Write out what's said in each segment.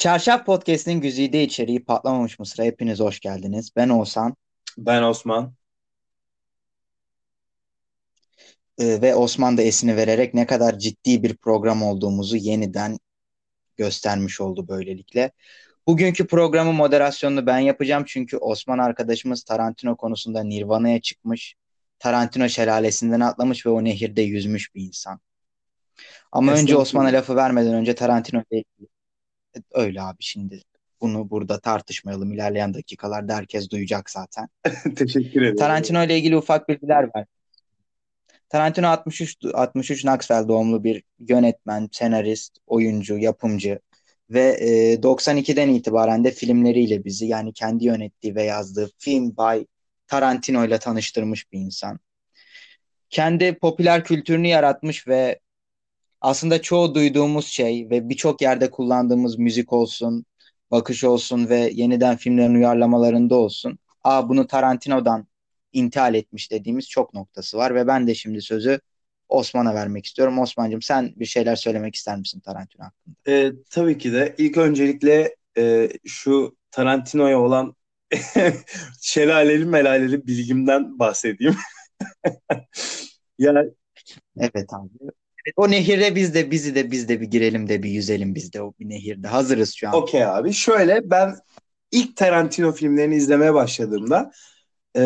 Çarşaf Podcast'in güzide içeriği patlamamış mısır'a hepiniz hoş geldiniz. Ben Oğuzhan Ben Osman. e, ve Osman da esini vererek ne kadar ciddi bir program olduğumuzu yeniden göstermiş oldu böylelikle. Bugünkü programın moderasyonunu ben yapacağım çünkü Osman arkadaşımız Tarantino konusunda Nirvana'ya çıkmış. Tarantino şelalesinden atlamış ve o nehirde yüzmüş bir insan. Ama önce Osman'a lafı vermeden önce Tarantino ile ilgili öyle abi şimdi bunu burada tartışmayalım. İlerleyen dakikalarda herkes duyacak zaten. Teşekkür ederim. Tarantino ile ilgili ufak bilgiler var. Tarantino 63 63 Knoxville doğumlu bir yönetmen, senarist, oyuncu, yapımcı ve e, 92'den itibaren de filmleriyle bizi yani kendi yönettiği ve yazdığı film by Tarantino ile tanıştırmış bir insan. Kendi popüler kültürünü yaratmış ve aslında çoğu duyduğumuz şey ve birçok yerde kullandığımız müzik olsun, bakış olsun ve yeniden filmlerin uyarlamalarında olsun. Aa bunu Tarantino'dan intihal etmiş dediğimiz çok noktası var ve ben de şimdi sözü Osman'a vermek istiyorum. Osman'cığım sen bir şeyler söylemek ister misin Tarantino hakkında? Ee, tabii ki de ilk öncelikle e, şu Tarantino'ya olan şelaleli melaleli bilgimden bahsedeyim. Ya Evet abi. Evet, o nehire biz de bizi de biz de bir girelim de bir yüzelim biz de o bir nehirde. Hazırız şu an. okey abi. Şöyle ben ilk Tarantino filmlerini izlemeye başladığımda e,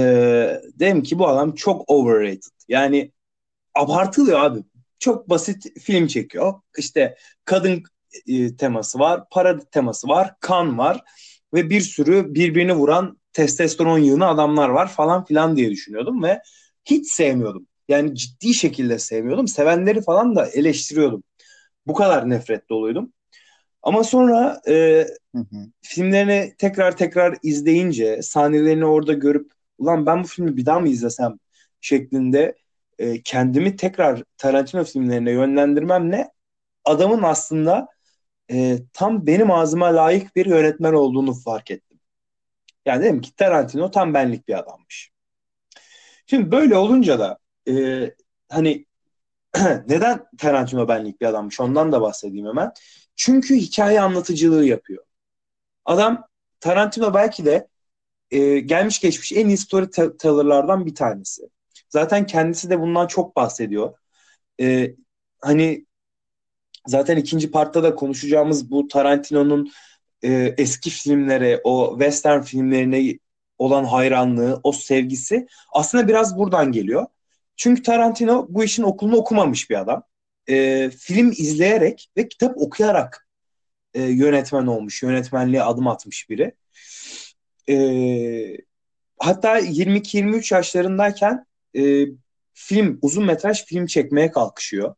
dedim ki bu adam çok overrated. Yani abartılıyor abi. Çok basit film çekiyor. İşte kadın e, teması var, para teması var, kan var ve bir sürü birbirini vuran testosteron yığını adamlar var falan filan diye düşünüyordum ve hiç sevmiyordum. Yani ciddi şekilde sevmiyordum. Sevenleri falan da eleştiriyordum. Bu kadar nefret doluydum. Ama sonra e, Hı hı. filmlerini tekrar tekrar izleyince sahnelerini orada görüp ulan ben bu filmi bir daha mı izlesem şeklinde e, kendimi tekrar Tarantino filmlerine yönlendirmemle adamın aslında e, tam benim ağzıma layık bir yönetmen olduğunu fark ettim. Yani dedim ki Tarantino tam benlik bir adammış. Şimdi böyle olunca da e, hani neden Tarantino benlik bir adammış ondan da bahsedeyim hemen. Çünkü hikaye anlatıcılığı yapıyor. Adam Tarantino belki de e, gelmiş geçmiş en iyi storyteller'lardan bir tanesi. Zaten kendisi de bundan çok bahsediyor. E, hani zaten ikinci partta da konuşacağımız bu Tarantino'nun e, eski filmlere, o western filmlerine olan hayranlığı, o sevgisi aslında biraz buradan geliyor. Çünkü Tarantino bu işin okulunu okumamış bir adam. E, film izleyerek ve kitap okuyarak e, yönetmen olmuş, yönetmenliğe adım atmış biri. E, hatta 22-23 yaşlarındayken e, film, uzun metraj film çekmeye kalkışıyor.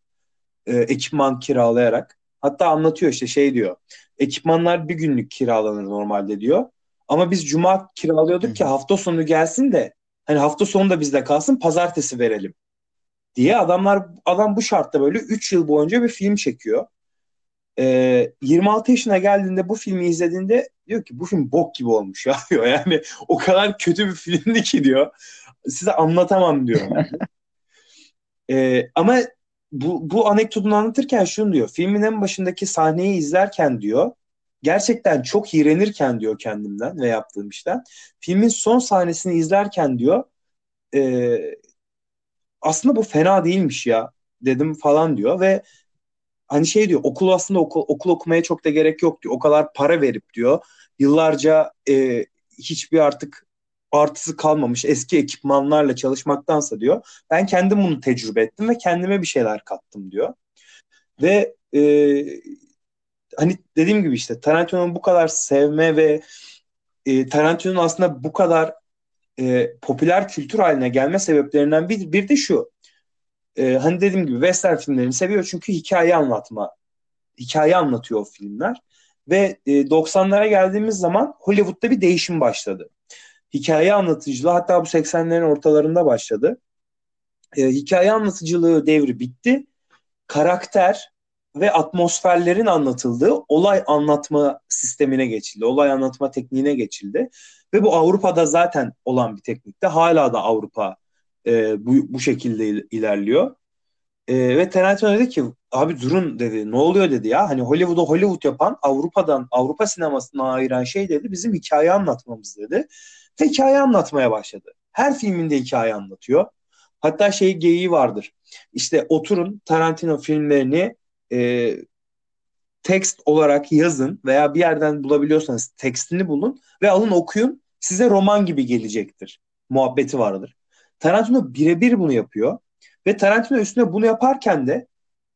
E, ekipman kiralayarak. Hatta anlatıyor işte şey diyor. Ekipmanlar bir günlük kiralanır normalde diyor. Ama biz cuma Hı kiralıyorduk ki hı. hafta sonu gelsin de hani hafta sonu da bizde kalsın pazartesi verelim diye adamlar adam bu şartta böyle 3 yıl boyunca bir film çekiyor. Ee, 26 yaşına geldiğinde bu filmi izlediğinde diyor ki bu film bok gibi olmuş ya diyor. Yani o kadar kötü bir filmdi ki diyor. Size anlatamam diyor. Ee, ama bu, bu anekdotunu anlatırken şunu diyor. Filmin en başındaki sahneyi izlerken diyor. Gerçekten çok iğrenirken diyor kendimden ve yaptığım işten. Filmin son sahnesini izlerken diyor. e, aslında bu fena değilmiş ya dedim falan diyor ve hani şey diyor okul aslında okul, okul okumaya çok da gerek yok diyor. O kadar para verip diyor yıllarca e, hiçbir artık artısı kalmamış eski ekipmanlarla çalışmaktansa diyor ben kendim bunu tecrübe ettim ve kendime bir şeyler kattım diyor. Ve e, hani dediğim gibi işte Tarantino'nun bu kadar sevme ve e, Tarantino'nun aslında bu kadar e, popüler kültür haline gelme sebeplerinden bir, bir de şu. E, hani dediğim gibi western filmlerini seviyor çünkü hikaye anlatma, hikaye anlatıyor o filmler. Ve e, 90'lara geldiğimiz zaman Hollywood'da bir değişim başladı. Hikaye anlatıcılığı hatta bu 80'lerin ortalarında başladı. E, hikaye anlatıcılığı devri bitti. Karakter ve atmosferlerin anlatıldığı olay anlatma sistemine geçildi. Olay anlatma tekniğine geçildi. Ve bu Avrupa'da zaten olan bir teknikte hala da Avrupa e, bu, bu şekilde il- ilerliyor. E, ve Tarantino dedi ki abi durun dedi ne oluyor dedi ya hani Hollywood'u Hollywood yapan Avrupa'dan Avrupa sinemasına ayıran şey dedi bizim hikaye anlatmamız dedi. Ve hikaye anlatmaya başladı. Her filminde hikaye anlatıyor. Hatta şey geyiği vardır. İşte oturun Tarantino filmlerini e, tekst olarak yazın veya bir yerden bulabiliyorsanız tekstini bulun ve alın okuyun size roman gibi gelecektir. Muhabbeti vardır. Tarantino birebir bunu yapıyor ve Tarantino üstüne bunu yaparken de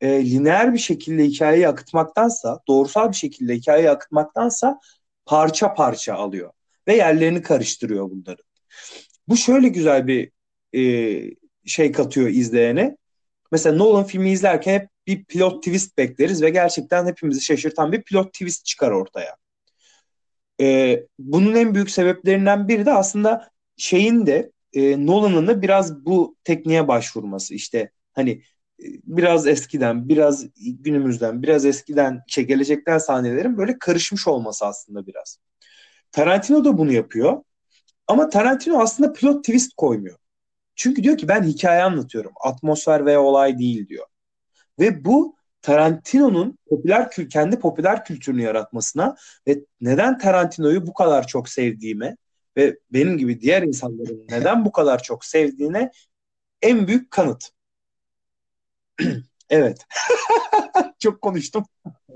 e, lineer bir şekilde hikayeyi akıtmaktansa, doğrusal bir şekilde hikayeyi akıtmaktansa parça parça alıyor ve yerlerini karıştırıyor bunları. Bu şöyle güzel bir e, şey katıyor izleyene. Mesela Nolan filmi izlerken hep bir plot twist bekleriz ve gerçekten hepimizi şaşırtan bir plot twist çıkar ortaya. Ee, bunun en büyük sebeplerinden biri de aslında şeyin de e, Nolan'ın da biraz bu tekniğe başvurması. İşte hani e, biraz eskiden, biraz günümüzden, biraz eskiden, şey gelecekten sahnelerin böyle karışmış olması aslında biraz. Tarantino da bunu yapıyor. Ama Tarantino aslında plot twist koymuyor. Çünkü diyor ki ben hikaye anlatıyorum. Atmosfer veya olay değil diyor. Ve bu Tarantino'nun popüler kendi popüler kültürünü yaratmasına ve neden Tarantino'yu bu kadar çok sevdiğime ve benim gibi diğer insanların neden bu kadar çok sevdiğine en büyük kanıt. evet. çok konuştum.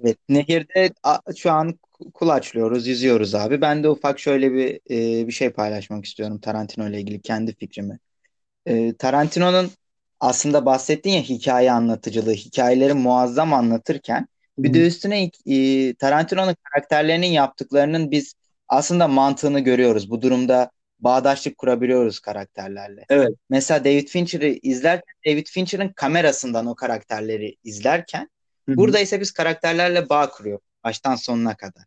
Evet, nehirde şu an kulaçlıyoruz, yüzüyoruz abi. Ben de ufak şöyle bir e, bir şey paylaşmak istiyorum Tarantino ile ilgili kendi fikrimi. E, Tarantino'nun aslında bahsettin ya hikaye anlatıcılığı, hikayeleri muazzam anlatırken bir de üstüne e, Tarantino'nun karakterlerinin yaptıklarının biz aslında mantığını görüyoruz. Bu durumda bağdaşlık kurabiliyoruz karakterlerle. Evet. Mesela David Fincher'ı izlerken David Fincher'ın kamerasından o karakterleri izlerken Hı-hı. burada ise biz karakterlerle bağ kuruyor baştan sonuna kadar.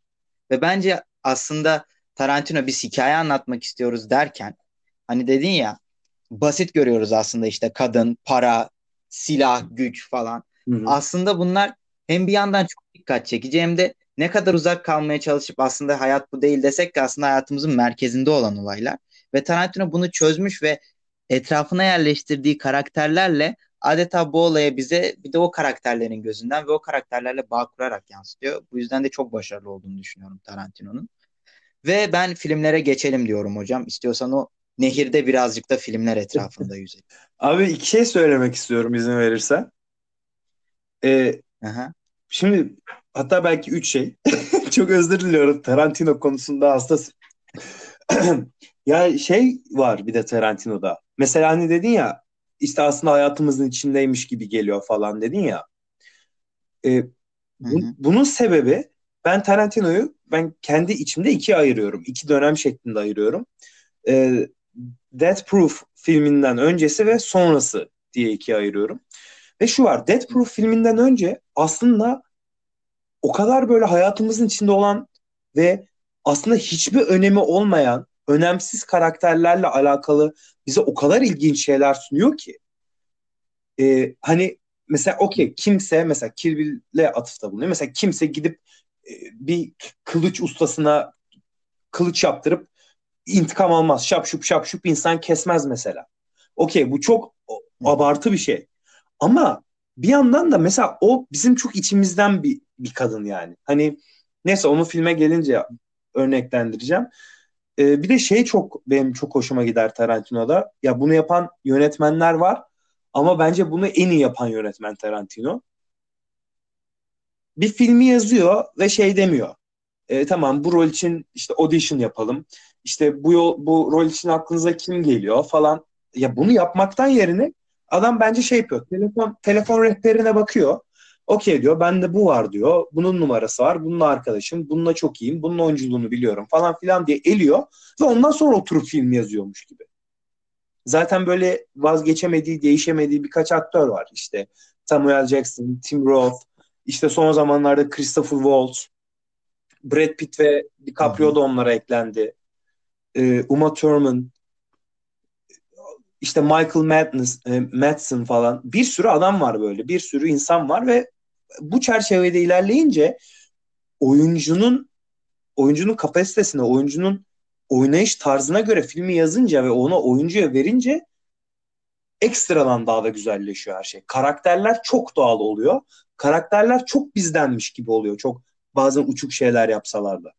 Ve bence aslında Tarantino biz hikaye anlatmak istiyoruz derken hani dedin ya basit görüyoruz aslında işte kadın, para, silah, güç falan. Hı-hı. Aslında bunlar hem bir yandan çok dikkat çekici hem de ne kadar uzak kalmaya çalışıp aslında hayat bu değil desek de aslında hayatımızın merkezinde olan olaylar. Ve Tarantino bunu çözmüş ve etrafına yerleştirdiği karakterlerle adeta bu olaya bize bir de o karakterlerin gözünden ve o karakterlerle bağ kurarak yansıtıyor. Bu yüzden de çok başarılı olduğunu düşünüyorum Tarantino'nun. Ve ben filmlere geçelim diyorum hocam. İstiyorsan o nehirde birazcık da filmler etrafında yüzelim. Abi iki şey söylemek istiyorum izin verirsen. Ee, Aha. Şimdi hatta belki üç şey. Çok özür diliyorum Tarantino konusunda hassas. ya şey var bir de Tarantino'da. Mesela hani dedin ya işte aslında hayatımızın içindeymiş gibi geliyor falan dedin ya. Ee, bu, bunun sebebi ben Tarantino'yu ben kendi içimde ikiye ayırıyorum. İki dönem şeklinde ayırıyorum. Ee, Death Proof filminden öncesi ve sonrası diye ikiye ayırıyorum. Ve şu var Death Proof filminden önce aslında o kadar böyle hayatımızın içinde olan ve aslında hiçbir önemi olmayan önemsiz karakterlerle alakalı bize o kadar ilginç şeyler sunuyor ki. Ee, hani mesela okey kimse mesela Kill Bill'le atıfta bulunuyor. Mesela kimse gidip e, bir kılıç ustasına kılıç yaptırıp intikam almaz. Şap şup şap şup insan kesmez mesela. Okey bu çok abartı bir şey. Ama bir yandan da mesela o bizim çok içimizden bir, bir kadın yani. Hani neyse onu filme gelince örneklendireceğim. Ee, bir de şey çok benim çok hoşuma gider Tarantino'da. Ya bunu yapan yönetmenler var ama bence bunu en iyi yapan yönetmen Tarantino. Bir filmi yazıyor ve şey demiyor. E, tamam bu rol için işte audition yapalım. İşte bu yol, bu rol için aklınıza kim geliyor falan. Ya bunu yapmaktan yerine Adam bence şey yapıyor. Telefon telefon rehberine bakıyor. Okey diyor. Bende bu var diyor. Bunun numarası var. Bununla arkadaşım. Bununla çok iyiyim. Bunun oyunculuğunu biliyorum falan filan diye eliyor. Ve ondan sonra oturup film yazıyormuş gibi. Zaten böyle vazgeçemediği, değişemediği birkaç aktör var. İşte Samuel Jackson, Tim Roth, işte son zamanlarda Christopher Waltz, Brad Pitt ve DiCaprio da onlara eklendi. Ee, Uma Thurman, işte Michael Madness, e, Madsen falan bir sürü adam var böyle. Bir sürü insan var ve bu çerçevede ilerleyince oyuncunun oyuncunun kapasitesine, oyuncunun oynayış tarzına göre filmi yazınca ve ona oyuncuya verince ekstradan daha da güzelleşiyor her şey. Karakterler çok doğal oluyor. Karakterler çok bizdenmiş gibi oluyor. Çok bazen uçuk şeyler yapsalar da.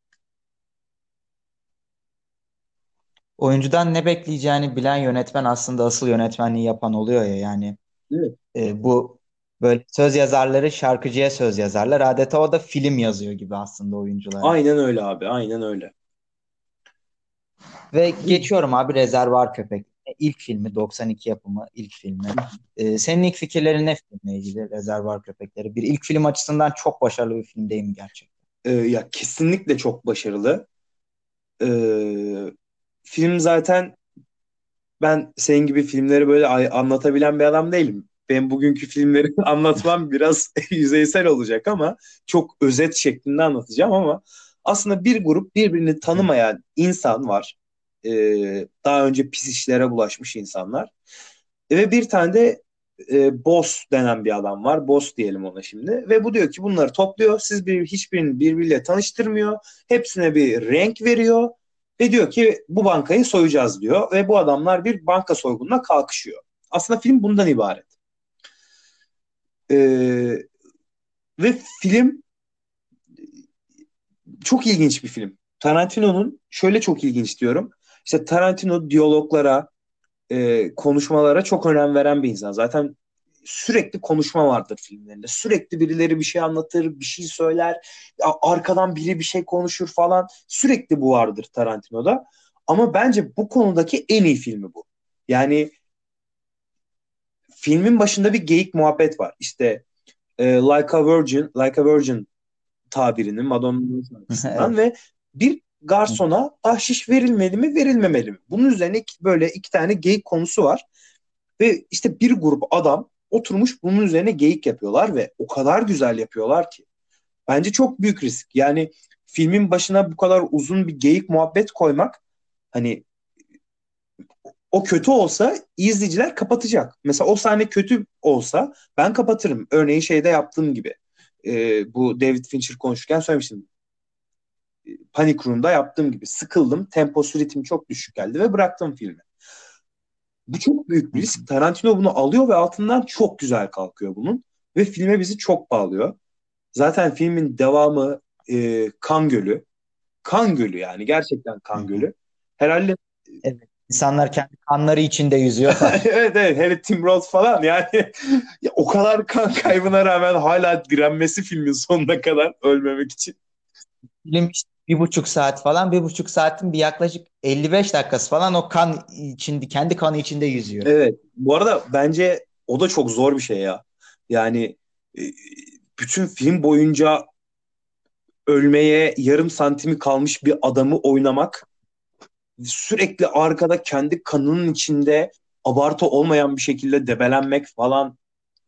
Oyuncudan ne bekleyeceğini bilen yönetmen aslında asıl yönetmenliği yapan oluyor ya yani. Evet. E, bu böyle söz yazarları şarkıcıya söz yazarlar. Adeta o da film yazıyor gibi aslında oyuncular. Aynen öyle abi. Aynen öyle. Ve geçiyorum abi Rezervuar Köpek. İlk filmi 92 yapımı ilk filmi. Ee, senin ilk fikirlerin ne filmle ilgili Rezervuar Köpekleri? Bir ilk film açısından çok başarılı bir film değil mi gerçekten? Ee, ya kesinlikle çok başarılı. Ee, film zaten ben senin gibi filmleri böyle anlatabilen bir adam değilim. Ben bugünkü filmleri anlatmam biraz yüzeysel olacak ama çok özet şeklinde anlatacağım ama aslında bir grup birbirini tanımayan insan var. Ee, daha önce pis işlere bulaşmış insanlar. Ve bir tane de e, boss denen bir adam var. Boss diyelim ona şimdi. Ve bu diyor ki bunları topluyor. Siz bir, hiçbirini birbiriyle tanıştırmıyor. Hepsine bir renk veriyor. Ve diyor ki bu bankayı soyacağız diyor. Ve bu adamlar bir banka soygununa kalkışıyor. Aslında film bundan ibaret. Ee, ve film çok ilginç bir film. Tarantino'nun şöyle çok ilginç diyorum. İşte Tarantino diyaloglara, e, konuşmalara çok önem veren bir insan. Zaten sürekli konuşma vardır filmlerinde. Sürekli birileri bir şey anlatır, bir şey söyler. Arkadan biri bir şey konuşur falan. Sürekli bu vardır Tarantino'da. Ama bence bu konudaki en iyi filmi bu. Yani filmin başında bir geyik muhabbet var. İşte e, Like a Virgin, Like a Virgin tabirinin Madonna'nın şarkısından ve bir garsona bahşiş verilmeli mi verilmemeli mi? Bunun üzerine iki, böyle iki tane geyik konusu var. Ve işte bir grup adam oturmuş bunun üzerine geyik yapıyorlar ve o kadar güzel yapıyorlar ki. Bence çok büyük risk. Yani filmin başına bu kadar uzun bir geyik muhabbet koymak hani o kötü olsa izleyiciler kapatacak. Mesela o sahne kötü olsa ben kapatırım. Örneğin şeyde yaptığım gibi. Ee, bu David Fincher konuşurken söylemiştim. Panic Room'da yaptığım gibi sıkıldım. Temposu ritim çok düşük geldi ve bıraktım filmi. Bu çok büyük bir risk. Tarantino bunu alıyor ve altından çok güzel kalkıyor bunun. Ve filme bizi çok bağlıyor. Zaten filmin devamı e, Kan Gölü. Kan Gölü yani gerçekten Kan Gölü. Herhalde Evet. İnsanlar kendi kanları içinde yüzüyor. evet evet hele Tim Roth falan yani ya, o kadar kan kaybına rağmen hala direnmesi filmin sonuna kadar ölmemek için. Film işte bir buçuk saat falan bir buçuk saatin bir yaklaşık 55 dakikası falan o kan içinde kendi kanı içinde yüzüyor. Evet bu arada bence o da çok zor bir şey ya. Yani e, bütün film boyunca ölmeye yarım santimi kalmış bir adamı oynamak sürekli arkada kendi kanının içinde abartı olmayan bir şekilde debelenmek falan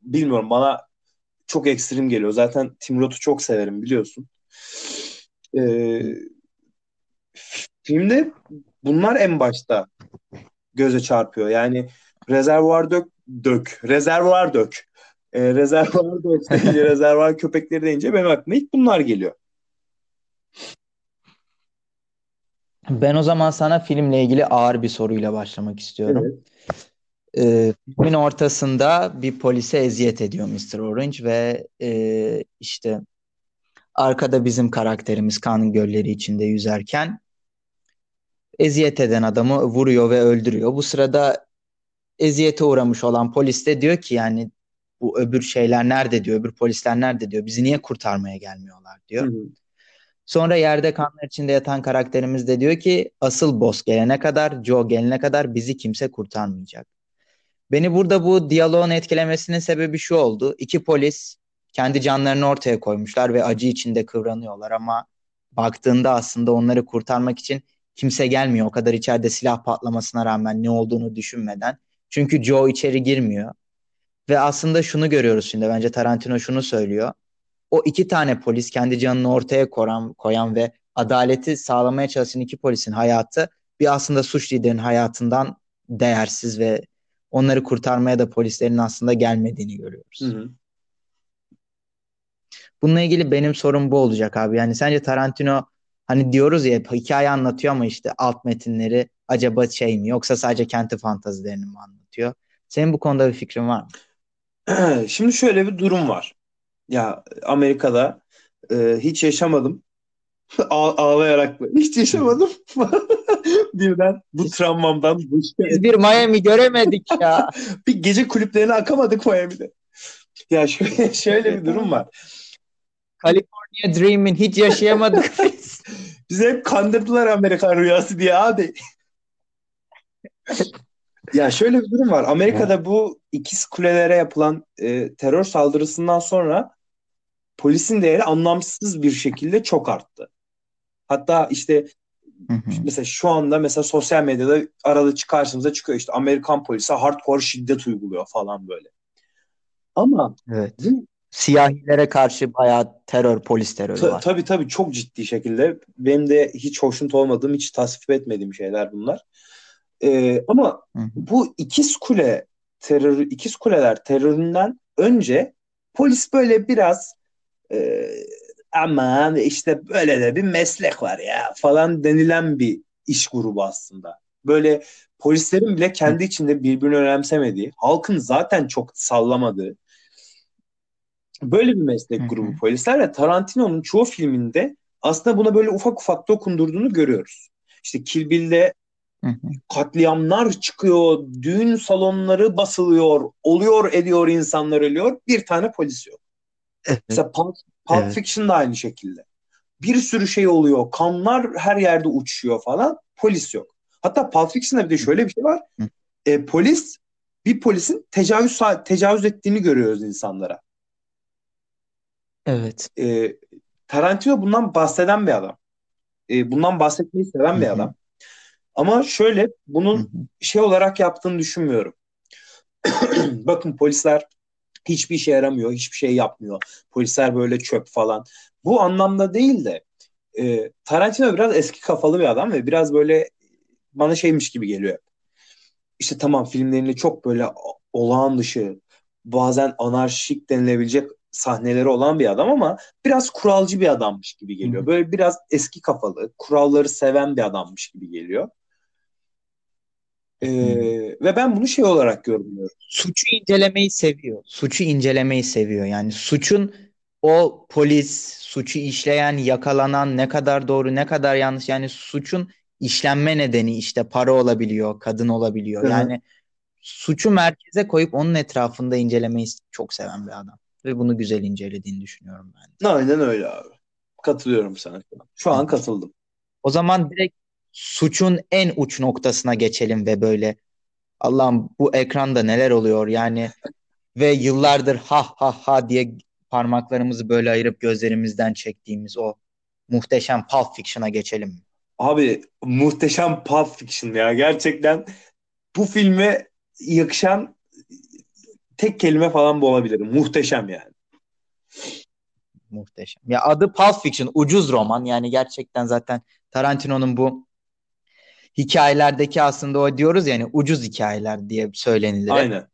bilmiyorum bana çok ekstrem geliyor. Zaten Tim Roth'u çok severim biliyorsun. Ee, filmde bunlar en başta göze çarpıyor. Yani rezervuar dök, dök. Rezervuar dök. Ee, rezervuar dök deyince, rezervuar köpekleri deyince benim aklıma ilk bunlar geliyor. Ben o zaman sana filmle ilgili ağır bir soruyla başlamak istiyorum. Evet. Ee, filmin ortasında bir polise eziyet ediyor Mr. Orange ve e, işte Arkada bizim karakterimiz kan gölleri içinde yüzerken eziyet eden adamı vuruyor ve öldürüyor. Bu sırada eziyete uğramış olan polis de diyor ki yani bu öbür şeyler nerede diyor, öbür polisler nerede diyor, bizi niye kurtarmaya gelmiyorlar diyor. Hı hı. Sonra yerde kanlar içinde yatan karakterimiz de diyor ki asıl boss gelene kadar, Joe gelene kadar bizi kimse kurtarmayacak. Beni burada bu diyaloğun etkilemesinin sebebi şu oldu. İki polis kendi canlarını ortaya koymuşlar ve acı içinde kıvranıyorlar ama baktığında aslında onları kurtarmak için kimse gelmiyor. O kadar içeride silah patlamasına rağmen ne olduğunu düşünmeden. Çünkü Joe içeri girmiyor. Ve aslında şunu görüyoruz şimdi bence Tarantino şunu söylüyor. O iki tane polis kendi canını ortaya koyan, koyan ve adaleti sağlamaya çalışan iki polisin hayatı bir aslında suç liderinin hayatından değersiz ve onları kurtarmaya da polislerin aslında gelmediğini görüyoruz. Hı hı. Bununla ilgili benim sorum bu olacak abi. Yani sence Tarantino hani diyoruz ya hikaye anlatıyor ama işte alt metinleri acaba şey mi yoksa sadece kendi fantazilerini mi anlatıyor? Senin bu konuda bir fikrin var mı? Şimdi şöyle bir durum var. Ya Amerika'da e, hiç yaşamadım. Ağ- ağlayarak böyle. Hiç yaşamadım. Birden bu travmamdan bu Biz bir Miami göremedik ya. bir gece kulüplerine akamadık Miami'de. Ya şöyle, şöyle bir durum var. California Dream'in hiç yaşayamadık biz. Bize hep kandırdılar Amerikan rüyası diye abi. Ya şöyle bir durum var. Amerika'da bu ikiz kulelere yapılan e, terör saldırısından sonra polisin değeri anlamsız bir şekilde çok arttı. Hatta işte Hı hı. mesela şu anda mesela sosyal medyada arada karşımıza çıkıyor işte Amerikan polisi hardcore şiddet uyguluyor falan böyle. Ama Evet. Siyahilere karşı bayağı terör, polis terörü ta- var. tabii tabii çok ciddi şekilde benim de hiç hoşnut olmadığım, hiç tasvip etmediğim şeyler bunlar. Ee, ama Hı bu ikiz kule terörü, ikiz kuleler teröründen önce polis böyle biraz e, aman işte böyle de bir meslek var ya falan denilen bir iş grubu aslında. Böyle polislerin bile kendi içinde birbirini önemsemediği, halkın zaten çok sallamadığı böyle bir meslek grubu polisler ve Tarantino'nun çoğu filminde aslında buna böyle ufak ufak dokundurduğunu görüyoruz. İşte Kill Bill'de katliamlar çıkıyor, düğün salonları basılıyor, oluyor ediyor insanlar ölüyor. Bir tane polis yok. Evet. Mesela Pulp, Pulp Evet. Fiction da aynı şekilde. Bir sürü şey oluyor, kanlar her yerde uçuyor falan, polis yok. Hatta Pulp Fiction'da bir de şöyle bir şey var. Hı. E, polis, bir polisin tecavüz tecavüz ettiğini görüyoruz insanlara. Evet. E, Tarantino bundan bahseden bir adam. E, bundan bahsetmeyi seven Hı bir adam. Ama şöyle bunun hı. şey olarak yaptığını düşünmüyorum. Bakın polisler hiçbir işe yaramıyor, hiçbir şey yapmıyor. Polisler böyle çöp falan. Bu anlamda değil de e, Tarantino biraz eski kafalı bir adam ve biraz böyle bana şeymiş gibi geliyor. İşte tamam filmlerinde çok böyle olağan dışı, bazen anarşik denilebilecek sahneleri olan bir adam ama biraz kuralcı bir adammış gibi geliyor. Böyle biraz eski kafalı, kuralları seven bir adammış gibi geliyor. Ee, Hı. ve ben bunu şey olarak yorumluyorum. Suçu incelemeyi seviyor. Suçu incelemeyi seviyor. Yani suçun o polis, suçu işleyen, yakalanan ne kadar doğru, ne kadar yanlış. Yani suçun işlenme nedeni işte para olabiliyor, kadın olabiliyor. Hı hı. Yani suçu merkeze koyup onun etrafında incelemeyi çok seven bir adam. Ve bunu güzel incelediğini düşünüyorum ben de. Aynen öyle abi. Katılıyorum sana. Şu an katıldım. O zaman direkt suçun en uç noktasına geçelim ve böyle Allah'ım bu ekranda neler oluyor yani ve yıllardır ha ha ha diye parmaklarımızı böyle ayırıp gözlerimizden çektiğimiz o muhteşem Pulp Fiction'a geçelim. Abi muhteşem Pulp Fiction ya. Gerçekten bu filme yakışan tek kelime falan bu olabilir. Muhteşem yani. Muhteşem. Ya adı Pulp Fiction, ucuz roman. Yani gerçekten zaten Tarantino'nun bu hikayelerdeki aslında o diyoruz yani ucuz hikayeler diye söylenilir. Aynen.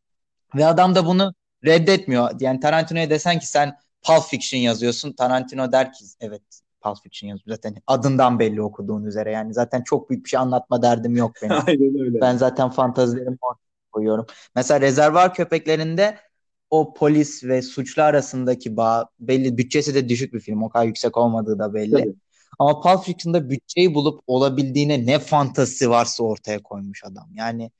Ve adam da bunu reddetmiyor. Yani Tarantino'ya desen ki sen Pulp Fiction yazıyorsun. Tarantino der ki evet Pulp Fiction yazıyor. Zaten adından belli okuduğun üzere. Yani zaten çok büyük bir şey anlatma derdim yok benim. Aynen öyle. Ben zaten fantazilerimi ortaya koyuyorum. Mesela Rezervuar Köpeklerinde o polis ve suçlu arasındaki bağ belli. Bütçesi de düşük bir film. O kadar yüksek olmadığı da belli. Tabii. Ama Pulp Fiction'da bütçeyi bulup olabildiğine ne fantazisi varsa ortaya koymuş adam. Yani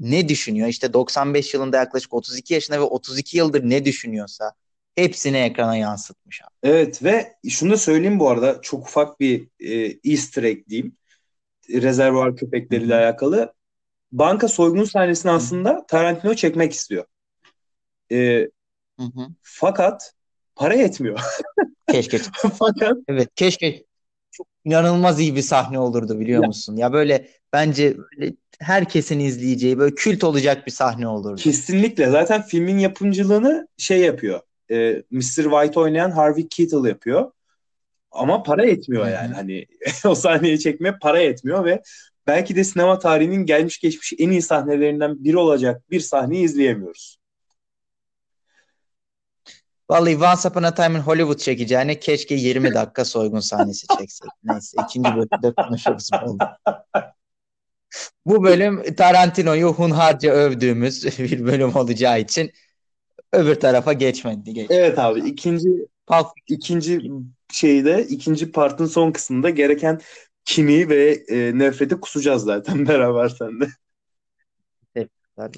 ne düşünüyor? İşte 95 yılında yaklaşık 32 yaşında ve 32 yıldır ne düşünüyorsa hepsini ekrana yansıtmış abi. Evet ve şunu da söyleyeyim bu arada çok ufak bir e, easter egg diyeyim. Rezervuar köpekleriyle alakalı. Banka soygun sahnesini aslında Tarantino çekmek istiyor. E, Hı hı. fakat para yetmiyor. Keşke. fakat Evet keşke. Çok inanılmaz iyi bir sahne olurdu biliyor Ya. musun? Ya böyle bence böyle herkesin izleyeceği böyle kült olacak bir sahne olurdu. kesinlikle zaten filmin yapımcılığını şey yapıyor. E, Mr. White oynayan Harvey Keitel yapıyor. Ama para yetmiyor yani. Hani o sahneyi çekmeye para yetmiyor ve belki de sinema tarihinin gelmiş geçmiş en iyi sahnelerinden biri olacak bir sahneyi izleyemiyoruz. Vallahi Once Upon a Time in Hollywood çekeceğine keşke 20 dakika soygun sahnesi çeksek. Neyse ikinci bölümde konuşuruz. bu. Bölüm Tarantino'yu hunharca övdüğümüz bir bölüm olacağı için öbür tarafa geçmedi. geçmedi. Evet abi ikinci Pulp ikinci şeyde ikinci partın son kısmında gereken kimi ve e, nefreti kusacağız zaten beraber sende.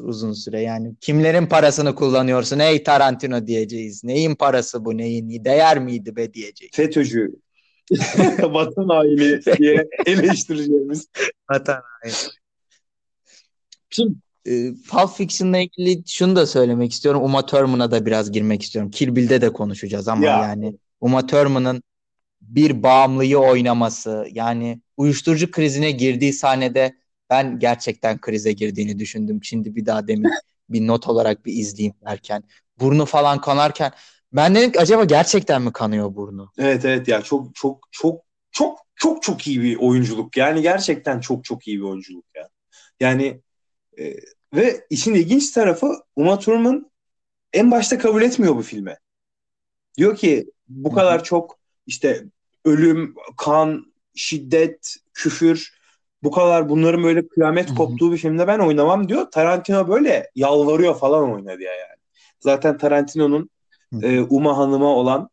uzun süre yani kimlerin parasını kullanıyorsun ey Tarantino diyeceğiz. Neyin parası bu neyin değer miydi be diyeceğiz. FETÖ'cü vatan haini diye eleştireceğimiz. Vatan haini. Şimdi e, Pulp Fiction'la ilgili şunu da söylemek istiyorum. Uma Thurman'a da biraz girmek istiyorum. Kill Bill'de de konuşacağız ama ya. yani Uma Thurman'ın bir bağımlıyı oynaması yani uyuşturucu krizine girdiği sahnede ben gerçekten krize girdiğini düşündüm. Şimdi bir daha demin bir not olarak bir izleyeyim derken burnu falan kanarken ben dedim ki acaba gerçekten mi kanıyor burnu? Evet evet ya çok çok çok çok çok çok iyi bir oyunculuk. Yani gerçekten çok çok iyi bir oyunculuk ya. Yani e, ve işin ilginç tarafı Uma Thurman en başta kabul etmiyor bu filme. Diyor ki bu kadar çok işte ölüm, kan, şiddet, küfür bu kadar bunların böyle kıyamet koptuğu bir filmde ben oynamam diyor. Tarantino böyle yalvarıyor falan oynadı ya yani. Zaten Tarantino'nun e, Uma Hanım'a olan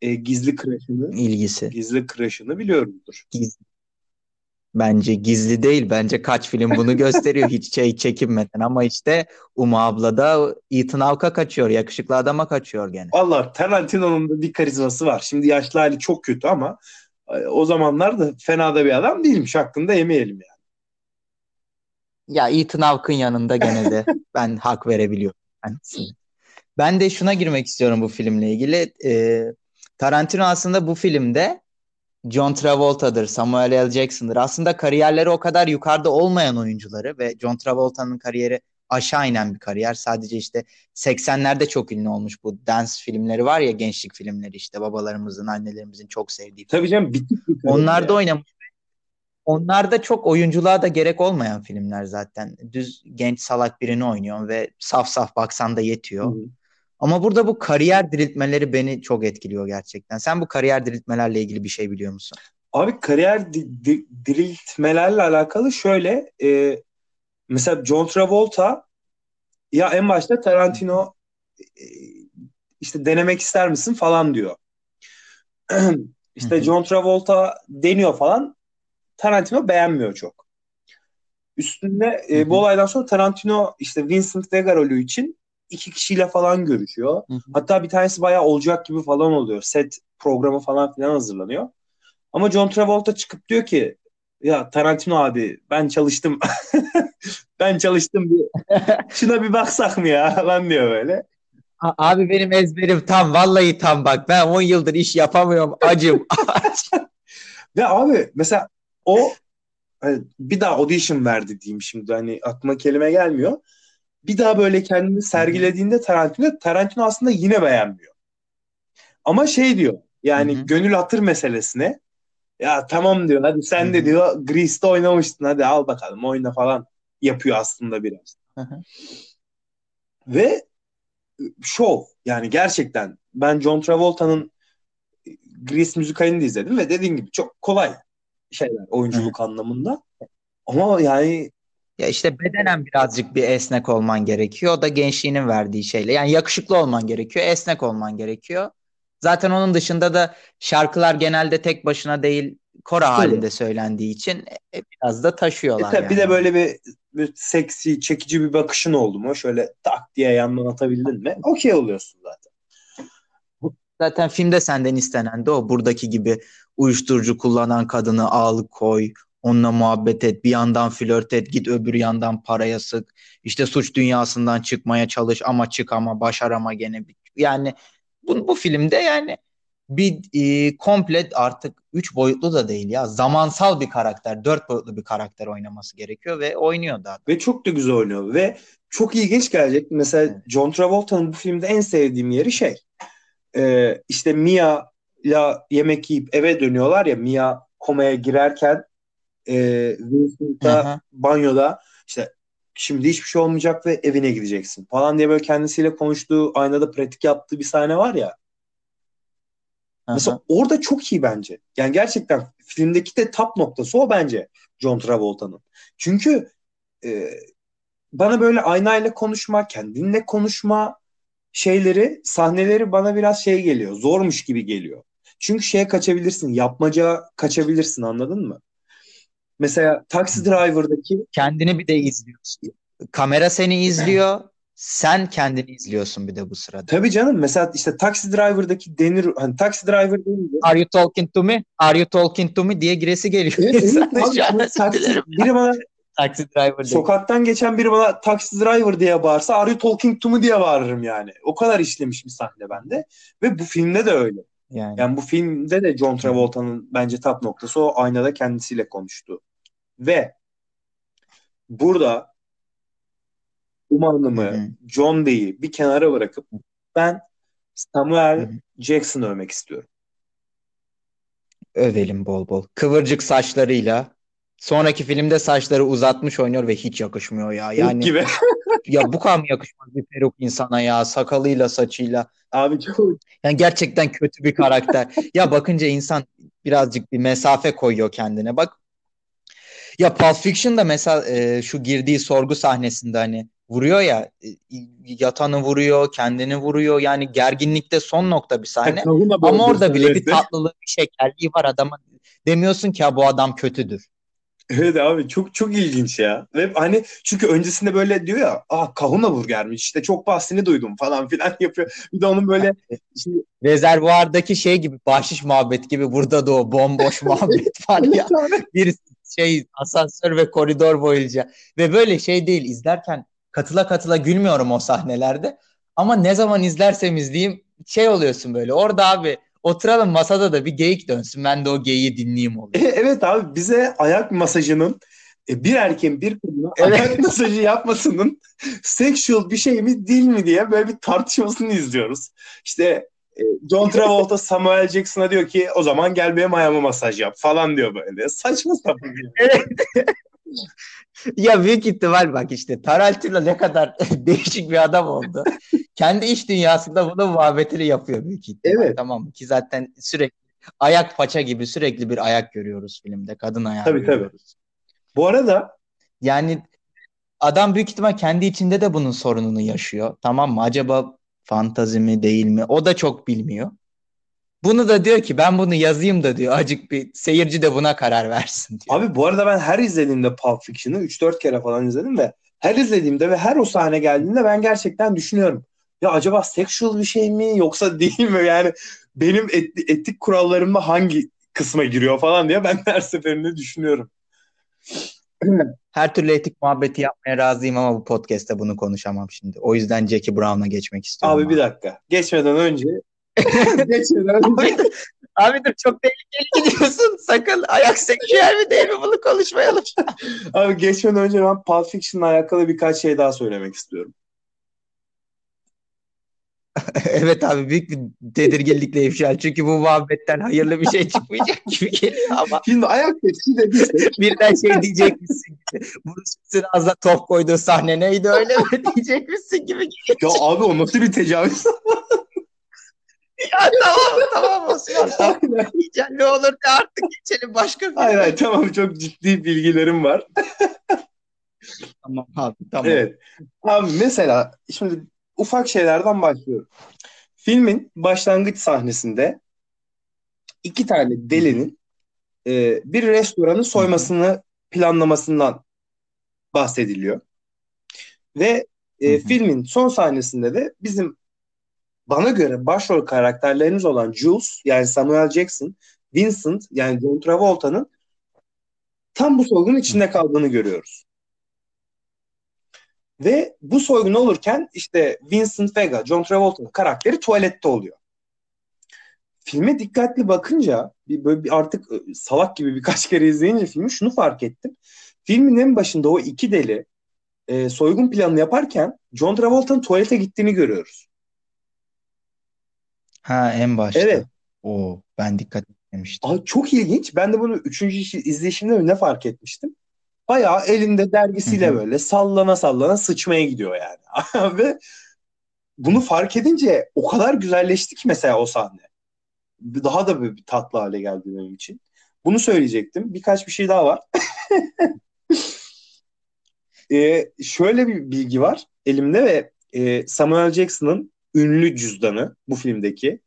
e, gizli crush'ını ilgisi. Gizli crush'ını biliyorumdur. Gizli. Bence gizli değil. Bence kaç film bunu gösteriyor hiç şey çekinmeden ama işte Uma abla da Ethan Hawke'a kaçıyor. Yakışıklı adama kaçıyor gene. Allah Tarantino'nun da bir karizması var. Şimdi yaşlı hali çok kötü ama e, o zamanlar da fena da bir adam değilmiş. Hakkında yemeyelim yani. Ya Ethan Hawke'ın yanında gene de ben hak verebiliyorum. Ben de şuna girmek istiyorum bu filmle ilgili. Ee, Tarantino aslında bu filmde John Travolta'dır, Samuel L. Jackson'dır. Aslında kariyerleri o kadar yukarıda olmayan oyuncuları ve John Travolta'nın kariyeri aşağı inen bir kariyer. Sadece işte 80'lerde çok ünlü olmuş bu dance filmleri var ya gençlik filmleri işte babalarımızın, annelerimizin çok sevdiği. Tabii canım bitik bir Onlar da oynamış. Onlar da çok oyunculuğa da gerek olmayan filmler zaten. Düz genç salak birini oynuyor ve saf saf baksan da yetiyor. Hı. Ama burada bu kariyer diriltmeleri beni çok etkiliyor gerçekten. Sen bu kariyer diriltmelerle ilgili bir şey biliyor musun? Abi kariyer di- di- diriltmelerle alakalı şöyle e, mesela John Travolta ya en başta Tarantino e, işte denemek ister misin falan diyor. İşte John Travolta deniyor falan. Tarantino beğenmiyor çok. Üstünde e, bu olaydan sonra Tarantino işte Vincent Vega rolü için iki kişiyle falan görüşüyor. Hı hı. Hatta bir tanesi bayağı olacak gibi falan oluyor. Set programı falan filan hazırlanıyor. Ama John Travolta çıkıp diyor ki ya Tarantino abi ben çalıştım. ben çalıştım bir şuna bir baksak mı ya lan diyor böyle. Abi benim ezberim tam vallahi tam bak ben 10 yıldır iş yapamıyorum acım. Ve abi mesela o hani bir daha audition verdi diyeyim şimdi hani aklıma kelime gelmiyor bir daha böyle kendini sergilediğinde Tarantino Tarantino aslında yine beğenmiyor. Ama şey diyor yani Hı-hı. gönül hatır meselesine ya tamam diyor hadi sen Hı-hı. de diyor Grease'de oynamıştın hadi al bakalım oyna falan yapıyor aslında biraz. Hı-hı. Ve şov yani gerçekten ben John Travolta'nın Grease müzikalini de izledim ve dediğim gibi çok kolay şeyler oyunculuk Hı-hı. anlamında. Ama yani ya işte bedenen birazcık bir esnek olman gerekiyor. O da gençliğinin verdiği şeyle. Yani yakışıklı olman gerekiyor, esnek olman gerekiyor. Zaten onun dışında da şarkılar genelde tek başına değil kora tabii. halinde söylendiği için e, biraz da taşıyorlar. E yani. Bir de böyle bir, bir seksi, çekici bir bakışın oldu mu? Şöyle tak diye yandan atabildin mi? Okey oluyorsun zaten. Zaten filmde senden istenen de o. Buradaki gibi uyuşturucu kullanan kadını al koy, Onunla muhabbet et. Bir yandan flört et. Git öbür yandan paraya sık. İşte suç dünyasından çıkmaya çalış ama çık ama başarama gene. Yani bu, bu filmde yani bir e, komple artık üç boyutlu da değil ya. Zamansal bir karakter, dört boyutlu bir karakter oynaması gerekiyor ve oynuyor da. Ve çok da güzel oynuyor ve çok ilginç gelecek. Mesela evet. John Travolta'nın bu filmde en sevdiğim yeri şey. E, işte Mia ya yemek yiyip eve dönüyorlar ya Mia komaya girerken e, Vincent'a banyoda işte şimdi hiçbir şey olmayacak ve evine gideceksin falan diye böyle kendisiyle konuştuğu aynada pratik yaptığı bir sahne var ya. Mesela orada çok iyi bence. Yani gerçekten filmdeki de top noktası o bence John Travolta'nın. Çünkü e, bana böyle aynayla konuşma, kendinle konuşma şeyleri, sahneleri bana biraz şey geliyor. Zormuş gibi geliyor. Çünkü şeye kaçabilirsin, yapmaca kaçabilirsin anladın mı? Mesela Taxi Driver'daki kendini bir de izliyorsun. Kamera seni izliyor. Sen kendini izliyorsun bir de bu sırada. Tabii canım. Mesela işte Taxi Driver'daki denir hani Taxi Driver deyince Are you talking to me? Are you talking to me diye giresi geliyor. Evet, evet, abi, taksi, biri bana Taxi driver değil. sokaktan geçen biri bana taxi driver diye bağırsa are you talking to me diye bağırırım yani. O kadar işlemiş bir sahne bende. Ve bu filmde de öyle. Yani. Yani bu filmde de John Travolta'nın bence top noktası o aynada kendisiyle konuştu. Ve burada Uma Hanım'ı, Hı hı. John Bey'i bir kenara bırakıp ben Samuel Hı hı. Jackson'ı övmek istiyorum. Övelim bol bol. Kıvırcık saçlarıyla. Sonraki filmde saçları uzatmış oynuyor ve hiç yakışmıyor ya. Yani... Yani gibi. ya bu kadar mı yakışmaz bir peruk insana ya sakalıyla saçıyla. Abi çok Yani gerçekten kötü bir karakter. ya bakınca insan birazcık bir mesafe koyuyor kendine. Bak ya Pulp Fiction'da mesela e, şu girdiği sorgu sahnesinde hani vuruyor ya e, yatanı vuruyor, kendini vuruyor. Yani gerginlikte son nokta bir sahne. Ama orada bile bir tatlılığı, bir şekerliği var adamın. Demiyorsun ki ha bu adam kötüdür. Evet abi çok çok ilginç ya. Ve hani çünkü öncesinde böyle diyor ya, ah kahuna burgermiş işte çok bahsini duydum falan filan yapıyor. Bir de onun böyle işte, Rezervuardaki şey gibi bahşiş muhabbet gibi burada da o bomboş muhabbet var ya. Bir şey asansör ve koridor boyunca ve böyle şey değil izlerken katıla katıla gülmüyorum o sahnelerde ama ne zaman izlersem izleyeyim şey oluyorsun böyle orada abi oturalım masada da bir geyik dönsün ben de o geyiği dinleyeyim oluyor. evet abi bize ayak masajının e, bir erkeğin bir kadına Evet. ayak masajı yapmasının sexual bir şey mi değil mi diye böyle bir tartışmasını izliyoruz. İşte e, John Travolta Samuel Jackson'a diyor ki o zaman gel benim ayağıma masaj yap falan diyor böyle. Saçma sapan. Evet. ya büyük ihtimal bak işte Tarantino ne kadar değişik bir adam oldu. Kendi iş dünyasında bunun muhabbetini yapıyor büyük ihtimal. Evet. Tamam mı? Ki zaten sürekli ayak paça gibi sürekli bir ayak görüyoruz filmde. Kadın ayağı Tabii, tabii. görüyoruz. Bu arada Yani adam büyük ihtimal kendi içinde de bunun sorununu yaşıyor. Tamam mı? Acaba fantazi mi değil mi? O da çok bilmiyor. Bunu da diyor ki ben bunu yazayım da diyor. Acık bir seyirci de buna karar versin diyor. Abi bu arada ben her izlediğimde Pulp Fiction'ı 3-4 kere falan izledim ve her izlediğimde ve her o sahne geldiğinde ben gerçekten düşünüyorum. Ya acaba sexual bir şey mi yoksa değil mi? Yani benim et- etik kurallarımda hangi kısma giriyor falan diye ben her seferinde düşünüyorum. Her türlü etik muhabbeti yapmaya razıyım ama bu podcast'te bunu konuşamam şimdi. O yüzden Jackie Brown'a geçmek istiyorum. Abi bir dakika. Geçmeden önce geçmeden önce Abi, abi dur çok tehlikeli gidiyorsun. Sakın ayak sektüel mi değil mi bunu konuşmayalım. abi geçmeden önce ben Pulp Fiction'la alakalı birkaç şey daha söylemek istiyorum. evet abi büyük bir tedirginlikle ifşa. Çünkü bu muhabbetten hayırlı bir şey çıkmayacak gibi geliyor ama Şimdi ayak tepsi dediysek birden şey diyecek misin gibi. Bruce ağzına top koyduğu sahne neydi öyle mi diyecek misin gibi geliyor. ya abi o nasıl bir tecavüz? Ya tamam tamam Osman. Ne olur da artık geçelim başka bir Hayır hayır tamam çok ciddi bilgilerim var. Tamam abi tamam. Evet. Abi mesela şimdi ufak şeylerden başlıyorum. Filmin başlangıç sahnesinde iki tane delinin e, bir restoranı soymasını planlamasından bahsediliyor. Ve e, filmin son sahnesinde de bizim bana göre başrol karakterlerimiz olan Jules yani Samuel Jackson, Vincent yani John Travolta'nın tam bu soygunun içinde kaldığını görüyoruz. Ve bu soygun olurken işte Vincent Vega, John Travolta'nın karakteri tuvalette oluyor. Filme dikkatli bakınca bir, böyle bir artık e, salak gibi birkaç kere izleyince filmi şunu fark ettim. Filmin en başında o iki deli e, soygun planını yaparken John Travolta'nın tuvalete gittiğini görüyoruz. Ha en başta. Evet. Oo, ben dikkat etmemiştim. Aa, çok ilginç. Ben de bunu üçüncü işi- izleyişimde ne fark etmiştim. Bayağı elinde dergisiyle böyle sallana sallana sıçmaya gidiyor yani. Ve bunu fark edince o kadar güzelleşti ki mesela o sahne. daha da bir tatlı hale geldi benim için. Bunu söyleyecektim. Birkaç bir şey daha var. ee, şöyle bir bilgi var elimde ve e, Samuel Jackson'ın ünlü cüzdanı bu filmdeki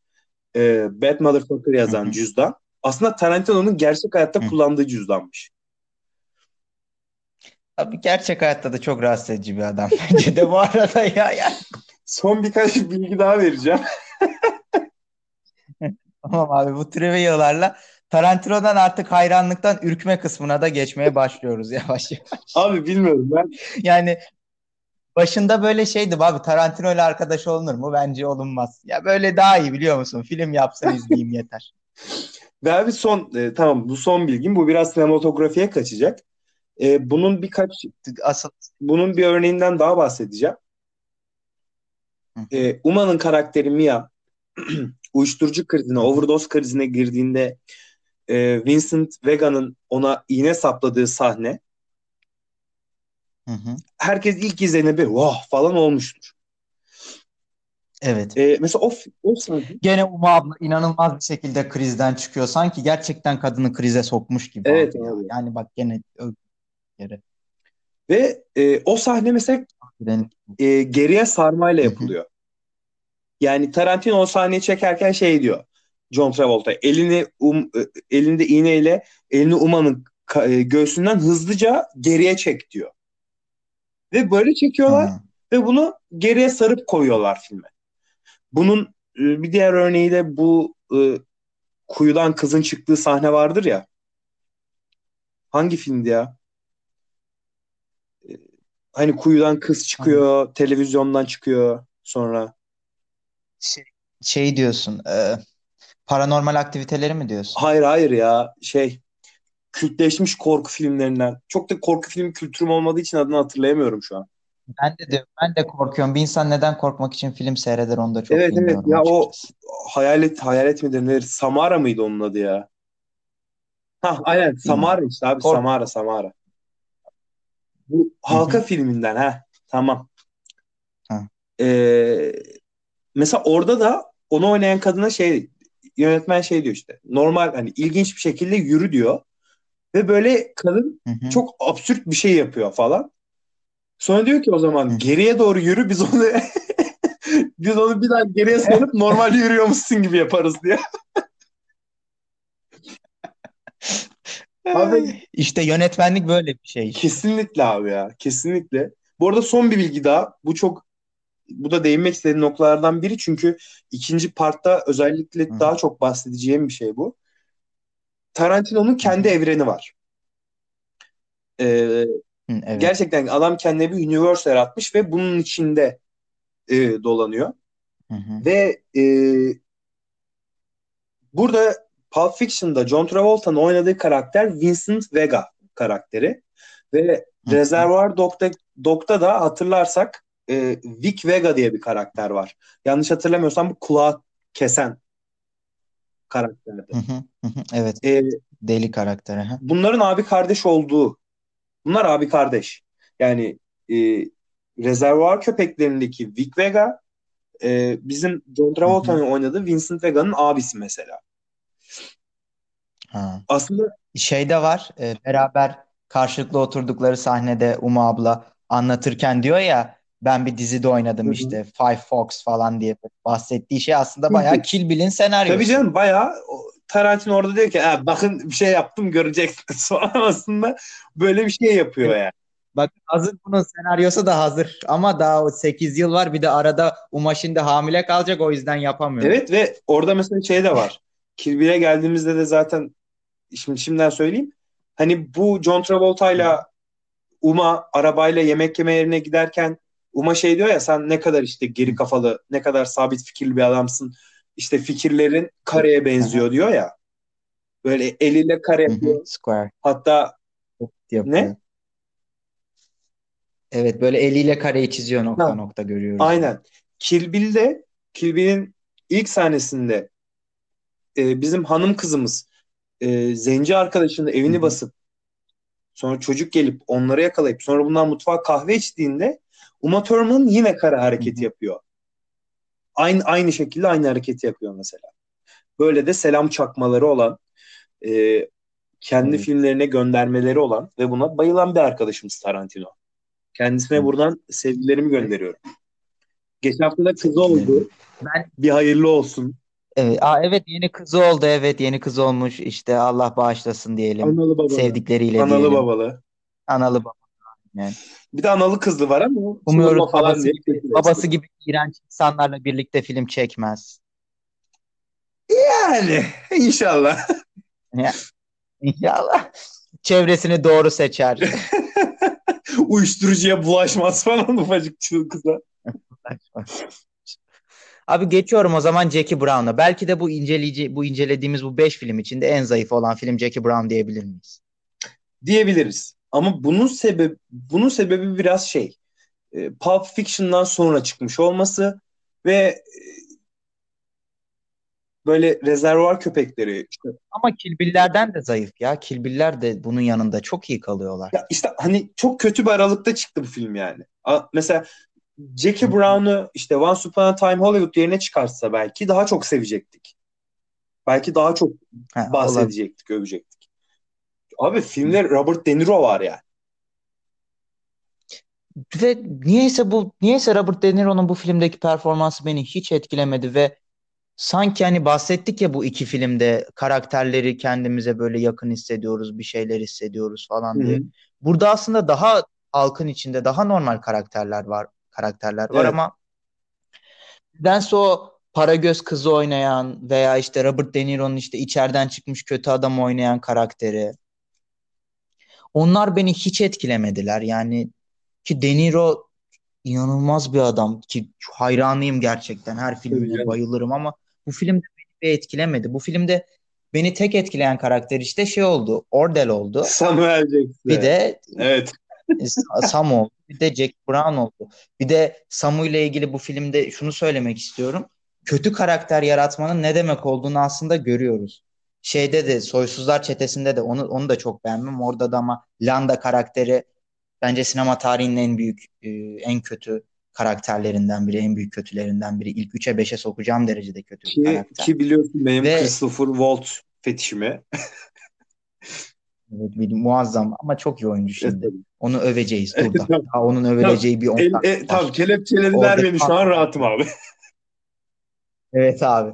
e, Bad Motherfucker yazan cüzdan aslında Tarantino'nun gerçek hayatta kullandığı cüzdanmış. Abi gerçek hayatta da çok rahatsız edici bir adam bence de bu arada ya. ya. Son birkaç bilgi daha vereceğim. Tamam abi bu trivialarla Tarantino'dan artık hayranlıktan ürkme kısmına da geçmeye başlıyoruz yavaş yavaş. Abi bilmiyorum ben. Yani başında böyle şeydi abi Tarantino ile arkadaş olunur mu? Bence olunmaz. Ya böyle daha iyi biliyor musun? Film yapsa izleyeyim yeter. Ve abi son e, tamam bu son bilgim. Bu biraz sinematografiye kaçacak. E, bunun birkaç bunun bir örneğinden daha bahsedeceğim. E, Uma'nın karakteri Mia uyuşturucu krizine, overdose krizine girdiğinde e, Vincent Vega'nın ona iğne sapladığı sahne Hı hı. herkes ilk izlediğinde bir vah falan olmuştur. Evet. E, mesela o, o sahne Gene Uma abla inanılmaz bir şekilde krizden çıkıyor. Sanki gerçekten kadını krize sokmuş gibi Evet abi. Yani bak gene yere. ve e, o sahne mesela e, geriye sarmayla yapılıyor. Yani Tarantino o sahneyi çekerken şey diyor. John Travolta elini um, e, elinde iğneyle elini Uma'nın e, göğsünden hızlıca geriye çek diyor. Ve böyle çekiyorlar Hı. ve bunu geriye sarıp koyuyorlar filme. Bunun e, bir diğer örneği de bu e, kuyudan kızın çıktığı sahne vardır ya. Hangi filmdi ya? Hani kuyudan kız çıkıyor, televizyondan çıkıyor sonra. Şey, şey diyorsun. e, paranormal aktiviteleri mi diyorsun? Hayır hayır ya şey kültleşmiş korku filmlerinden. Çok da korku film kültürüm olmadığı için adını hatırlayamıyorum şu an. Ben de diyorum, ben de korkuyorum. Bir insan neden korkmak için film seyreder onu da çok Evet, evet. bilmiyorum Ya o- açıkçası. Hayalet hayalet midir nedir? Samara mıydı onun adı ya? Ha aynen Samara işte abi Kork- Samara Samara. Bu halka filminden ha. Tamam. Ha. Ee, mesela orada da onu oynayan kadına şey yönetmen şey diyor işte. Normal hani ilginç bir şekilde yürü diyor. Ve böyle kadın Hı hı. çok absürt bir şey yapıyor falan. Sonra diyor ki o zaman Hı. geriye doğru yürü biz onu biz onu bir daha geriye sarıp normal yürüyormuşsun gibi yaparız diye. Abi- İşte yönetmenlik böyle bir şey. Kesinlikle abi ya. Kesinlikle. Bu arada son bir bilgi daha. Bu çok bu da değinmek istediğim noktalardan biri çünkü ikinci partta özellikle Hı. daha çok bahsedeceğim bir şey bu. Tarantino'nun kendi evreni var. Ee, Hı, evet. Gerçekten adam kendine bir universe yaratmış ve bunun içinde e, dolanıyor. Hı hı. Ve e, burada Pulp Fiction'da John Travolta'nın oynadığı karakter Vincent Vega karakteri. Ve Hı. Reservoir Dog'da, Dog'da da hatırlarsak e, Vic Vega diye bir karakter var. Yanlış hatırlamıyorsam bu kulağı kesen karakterdi. Hı hı, hı hı. Evet, E, deli karakteri. hı. bunların abi kardeş olduğu, bunlar abi kardeş. Yani e, Rezervuar Köpeklerindeki Vic Vega e, bizim John Travolta'nın oynadığı Vincent Vega'nın abisi mesela. Ha. Aslında Şey de var, e, beraber karşılıklı oturdukları sahnede Uma abla anlatırken diyor ya ben bir dizide oynadım Hı hı. işte Five Fox falan diye bahsettiği şey aslında bayağı. Kill Bill'in senaryosu. tabii canım bayağı Tarantino orada diyor ki "Ha, bakın bir şey yaptım göreceksiniz falan aslında böyle bir şey yapıyor yani. Bak hazır bunun senaryosu da hazır ama daha o 8 yıl var bir de arada Uma şimdi hamile kalacak o yüzden yapamıyor. Evet ve orada mesela şey de var. Kill Bill'e geldiğimizde de zaten şimdi şimdiden söyleyeyim. Hani bu John Travolta'yla Uma arabayla yemek yeme yerine giderken Uma şey diyor ya sen ne kadar işte geri kafalı, ne kadar sabit fikirli bir adamsın. İşte fikirlerin kareye benziyor diyor ya. Böyle eliyle kare yapıyor. Square Hatta yapıyor. Ne? Evet böyle eliyle kareyi çiziyor nokta Ha. nokta görüyoruz. aynen. Kill Bill'in ilk sahnesinde e, bizim hanım kızımız e, zenci arkadaşının evini Hı hı. basıp sonra çocuk gelip onları yakalayıp sonra bundan mutfağa kahve içtiğinde Uma Thurman yine kare hareketi Hı hı. yapıyor. Aynı aynı şekilde aynı hareketi yapıyor mesela. böyle de selam çakmaları olan e, kendi Evet. filmlerine göndermeleri olan ve buna bayılan bir arkadaşımız Tarantino. Kendisine Evet. buradan sevgilerimi gönderiyorum. Geçen hafta da kızı oldu. Ben Bir hayırlı olsun. Evet, aa, evet yeni kızı oldu evet yeni kız olmuş işte Allah bağışlasın diyelim. Analı babalı. Sevdikleriyle Analı diyelim. babalı. Analı babalı. Yani. Bir de analı kızlı var ama Umuyoruz çıldırma falan babası diye gibi, babası gibi iğrenç insanlarla birlikte film çekmez. Yani inşallah. Ya, İnşallah. Çevresini doğru seçer. Uyuşturucuya bulaşmaz falan ufacık kıza. Abi geçiyorum o zaman Jackie Brown'a. Belki de bu inceleyici, bu incelediğimiz bu 5 film içinde en zayıf olan film Jackie Brown diyebilir miyiz? Diyebiliriz. Ama bunun sebebi bunun sebebi biraz şey. e, Pulp Fiction'dan sonra çıkmış olması ve e, böyle rezervuar köpekleri işte, Ama Kill Bill'lerden de zayıf ya. Kill Bill'ler de bunun yanında çok iyi kalıyorlar. ya işte hani çok kötü bir aralıkta çıktı bu film yani. Mesela Jackie Brown'u işte Once Upon a Time Hollywood yerine çıkarsa belki daha çok sevecektik. Belki daha çok Ha, olabilir. bahsedecektik, övecektik. Abi filmde Robert De Niro var yani. Ve niyeyse bu niyeyse Robert De Niro'nun bu filmdeki performansı beni hiç etkilemedi ve sanki hani bahsettik ya bu iki filmde karakterleri kendimize böyle yakın hissediyoruz, bir şeyler hissediyoruz falan diye. Hı hı. Burada aslında daha halkın içinde daha normal karakterler var, karakterler var Evet. ama nedense o Paragöz kızı oynayan veya işte Robert De Niro'nun işte içeriden çıkmış kötü adam oynayan karakteri onlar beni hiç etkilemediler. Yani ki De Niro inanılmaz bir adam ki hayranıyım gerçekten. Her filmine bayılırım ama bu filmde beni bir etkilemedi. Bu filmde beni tek etkileyen karakter işte şey oldu. Ordel oldu. Samuel Jackson. Bir de Evet. Sam oldu. Bir de Jack Brown oldu. Bir de Samu ile ilgili bu filmde şunu söylemek istiyorum. Kötü karakter yaratmanın ne demek olduğunu aslında görüyoruz. Şeyde de Soysuzlar Çetesi'nde de onu onu da çok beğendim. Orada da ama Landa karakteri bence sinema tarihinin en büyük e, en kötü karakterlerinden biri, en büyük kötülerinden biri. İlk 3'e 5'e sokacağım derecede kötü bir Ki, karakter. ki biliyorsun benim Ve- Christopher Waltz fetişimi. Evet, bir muazzam ama çok iyi oyuncu şimdi. Evet. Onu öveceğiz Evet, burada. tamam. Daha onun övüleceği bir 10 El, dakika e, tamam kelepçelediler Orada- beni şu an rahatım abi. Evet abi.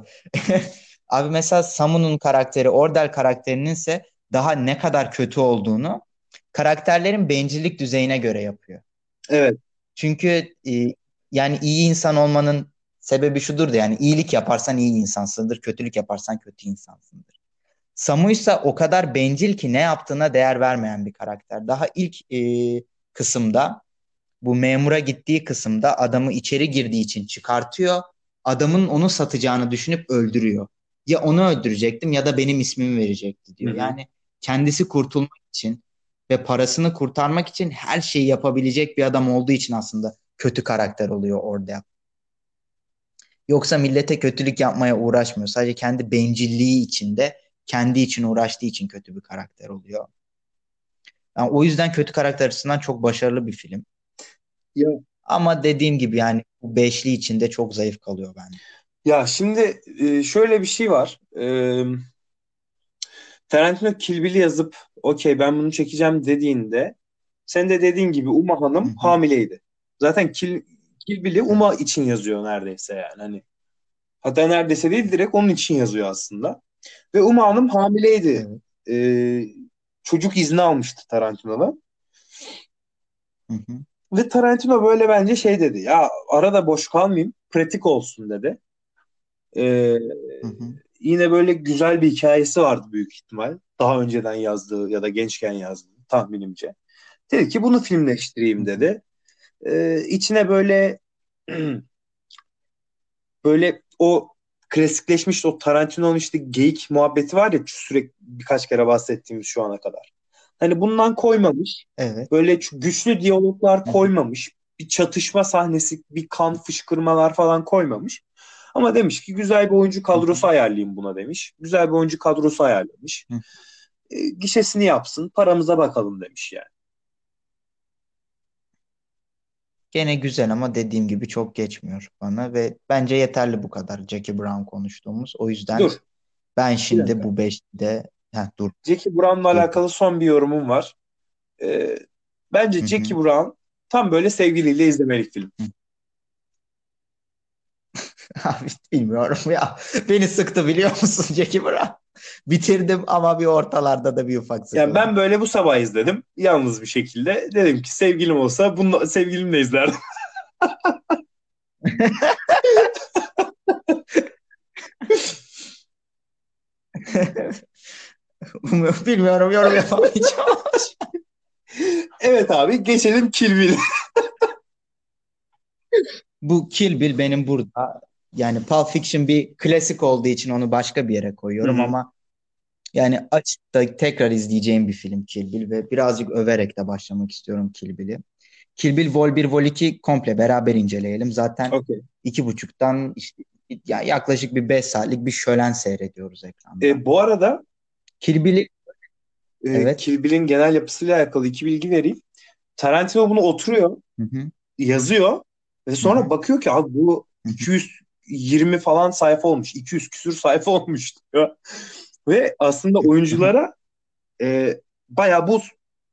Abi mesela Samu'nun karakteri, Ordel karakterinin ise daha ne kadar kötü olduğunu karakterlerin bencillik düzeyine göre yapıyor. Evet. Çünkü e, yani iyi insan olmanın sebebi şudur da yani iyilik yaparsan iyi insansındır, kötülük yaparsan kötü insansındır. Samu ise o kadar bencil ki ne yaptığına değer vermeyen bir karakter. Daha ilk e, kısımda bu memura gittiği kısımda adamı içeri girdiği için çıkartıyor. Adamın onu satacağını düşünüp öldürüyor. Ya onu öldürecektim ya da benim ismimi verecekti diyor. Hı hı. Yani kendisi kurtulmak için ve parasını kurtarmak için her şeyi yapabilecek bir adam olduğu için aslında kötü karakter oluyor orada. Yoksa millete kötülük yapmaya uğraşmıyor. Sadece kendi bencilliği içinde, kendi için uğraştığı için kötü bir karakter oluyor. Yani o yüzden kötü karakter açısından çok başarılı bir film. Ya. Ama dediğim gibi yani bu beşli içinde çok zayıf kalıyor bence. Ya şimdi e, şöyle bir şey var. E, Tarantino Kill Bill'i yazıp okey ben bunu çekeceğim dediğinde sen de dediğin gibi Uma Hanım Hı hı. hamileydi. Zaten Kill, Kill Bill'i Uma için yazıyor neredeyse yani. Hani hatta neredeyse değil direkt onun için yazıyor aslında. Ve Uma Hanım hamileydi. Evet. E, çocuk izni almıştı Tarantino'dan. Hı hı. Ve Tarantino böyle bence şey dedi. Ya arada boş kalmayayım. Pratik olsun dedi. Ee, Hı hı. yine böyle güzel bir hikayesi vardı büyük ihtimal. Daha önceden yazdığı ya da gençken yazdığı tahminimce. Dedi ki bunu filmleştireyim dedi. Ee, içine böyle böyle o klasikleşmiş o Tarantino'nun işte geyik muhabbeti var ya sürekli birkaç kere bahsettiğimiz şu ana kadar. Hani bundan koymamış. Evet. Böyle güçlü diyaloglar koymamış. Bir çatışma sahnesi, bir kan fışkırmalar falan koymamış. Ama demiş ki güzel bir oyuncu kadrosu ayarlayayım buna demiş. Güzel bir oyuncu kadrosu ayarlamış. E, gişesini yapsın, paramıza bakalım demiş yani. Gene güzel ama dediğim gibi çok geçmiyor bana ve bence yeterli bu kadar Jackie Brown konuştuğumuz. O yüzden Dur. Ben şimdi bu beşte Heh, dur Jackie Brown'la dur. alakalı son bir yorumum var. Ee, bence Hı Jackie. Brown tam böyle sevgiliyle izlemelik film. Abi bilmiyorum ya. Beni sıktı biliyor musun Jackie Brown? Bitirdim ama bir ortalarda da bir ufak Yani sıkıldım. ben böyle bu sabah izledim. Yalnız bir şekilde. Dedim ki sevgilim olsa bunu sevgilimle izlerdim. Bilmiyorum yorum yapamayacağım. Evet abi geçelim Kill Bill. Bu Kill Bill benim burada yani Pulp Fiction bir klasik olduğu için onu başka bir yere koyuyorum Hı hı. ama yani açıp da tekrar izleyeceğim bir film Kill Bill ve birazcık överek de başlamak istiyorum Kill Bill'i. Kill Bill Vol 1 Vol 2 komple beraber inceleyelim. Zaten Okey. iki buçuktan işte ya yaklaşık bir 5 saatlik bir şölen seyrediyoruz ekranda. E, bu arada Kill Bill'i e, Evet. Kill Bill'in genel yapısıyla alakalı iki bilgi vereyim. Tarantino bunu oturuyor, Hı hı. yazıyor ve sonra Hı hı. bakıyor ki abi bu Hı hı. 220 falan sayfa olmuş. 200 küsür sayfa olmuş diyor. Ve aslında oyunculara e, bayağı bu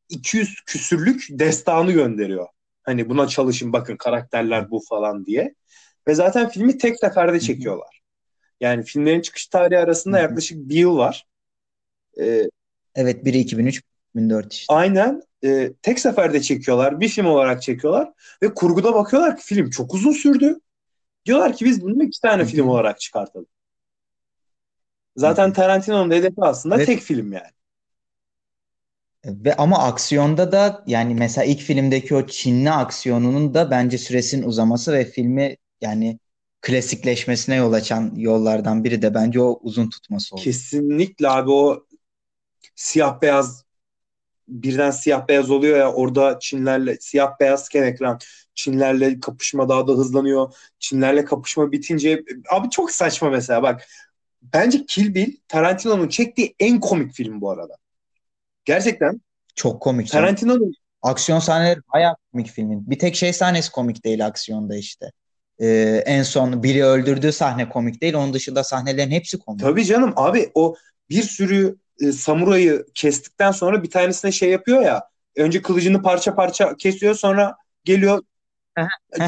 200 küsürlük destanı gönderiyor. Hani buna çalışın bakın karakterler bu falan diye. Ve zaten filmi tek seferde çekiyorlar. Yani filmlerin çıkış tarihi arasında yaklaşık bir yıl var. E, Evet biri 2003 2004 işte. aynen e, tek seferde çekiyorlar. Bir film olarak çekiyorlar. Ve kurguda bakıyorlar ki film çok uzun sürdü. Diyorlar ki biz bunu iki tane film olarak çıkartalım. Zaten Tarantino'nun hedefi aslında Ve- tek film yani. Ve ama aksiyonda da yani mesela ilk filmdeki o Çinli aksiyonunun da bence süresinin uzaması ve filmi yani klasikleşmesine yol açan yollardan biri de bence o uzun tutması oldu. Kesinlikle abi o siyah beyaz birden siyah beyaz oluyor ya orada Çinlerle siyah beyazken ekran Çinlerle kapışma daha da hızlanıyor. Çinlerle kapışma bitince abi çok saçma mesela bak. Bence Kill Bill Tarantino'nun çektiği en komik film bu arada. Gerçekten Çok komik. Tarantino'nun Aksiyon sahneleri bayağı komik filmin. Bir tek şey sahnesi komik değil aksiyonda işte. Ee, en son biri öldürdüğü sahne komik değil. Onun dışında sahnelerin hepsi komik. Tabii canım abi o bir sürü e, samurayı kestikten sonra bir tanesine şey yapıyor ya. Önce kılıcını parça parça kesiyor sonra geliyor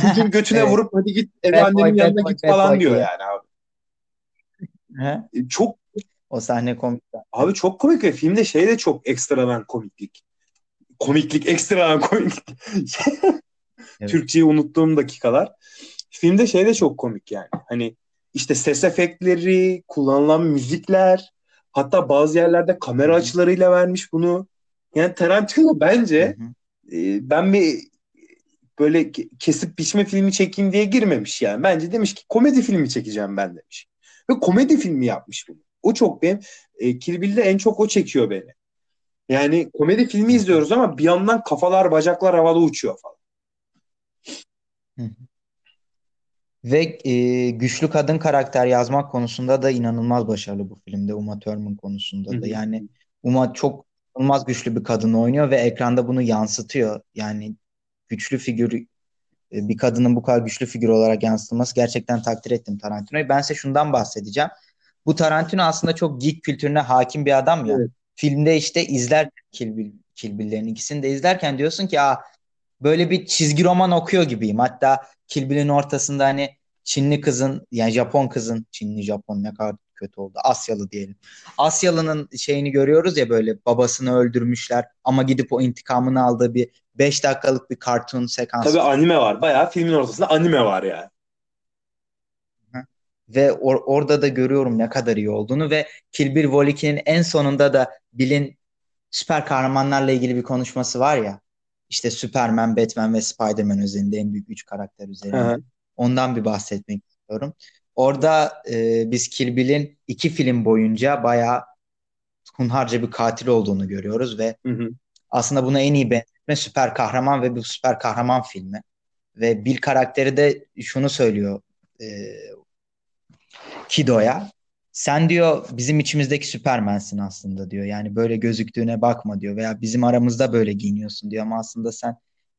çocuğun götüne Evet. vurup hadi git eve Bad annenin boy, yanına boy, git falan boy diyor yani abi. E, Çok O sahne komik. abi çok komik ve filmde şey de çok ekstradan komiklik. Komiklik ekstradan komiklik. Evet. Türkçeyi unuttuğum dakikalar. Filmde şey de çok komik yani. Hani işte ses efektleri, kullanılan müzikler, hatta bazı yerlerde kamera açılarıyla vermiş bunu. Yani Tarantino bence Hı hı. e, ben bir böyle ke- kesip biçme filmi çekeyim diye girmemiş yani. Bence demiş ki komedi filmi çekeceğim ben demiş. Ve komedi filmi yapmış bunu. O çok benim e, Kill Bill'de en çok o çekiyor beni. Yani komedi filmi izliyoruz ama bir yandan kafalar bacaklar havada uçuyor falan. Ve e, güçlü kadın karakter yazmak konusunda da inanılmaz başarılı bu filmde Uma Thurman konusunda da. Yani Uma çok inanılmaz güçlü bir kadın oynuyor ve ekranda bunu yansıtıyor. Yani güçlü figür e, bir kadının bu kadar güçlü figür olarak yansıtılması gerçekten takdir ettim Tarantino'yu. Ben size şundan bahsedeceğim. Bu Tarantino aslında çok geek kültürüne hakim bir adam ya. Evet. Filmde işte izler Kill Bill, Kill Bill'lerin ikisini de izlerken diyorsun ki Aa, böyle bir çizgi roman okuyor gibiyim. Hatta Kill Bill'in ortasında hani Çinli kızın yani Japon kızın Çinli Japon ne kadar kötü oldu. Asyalı diyelim. Asyalı'nın şeyini görüyoruz ya böyle babasını öldürmüşler ama gidip o intikamını aldığı bir 5 dakikalık bir kartun sekansı. Tabii anime var. Bayağı filmin ortasında anime var yani. Ve or- orada da görüyorum ne kadar iyi olduğunu ve Kill Bill Vol 2'nin en sonunda da Bill'in süper kahramanlarla ilgili bir konuşması var ya. İşte Superman, Batman ve Spider-Man üzerinde en büyük üç karakter üzerinde. Hı hı. Ondan bir bahsetmek istiyorum. Orada e, biz Kill Bill'in iki film boyunca bayağı hunharca bir katil olduğunu görüyoruz ve Hı hı. aslında buna en iyi benzetme süper kahraman ve bu süper kahraman filmi. Ve Bill karakteri de şunu söylüyor e, Kido'ya. Sen diyor bizim içimizdeki Süpermensin aslında diyor. Yani böyle gözüktüğüne bakma diyor. Veya bizim aramızda böyle giyiniyorsun diyor. Ama aslında sen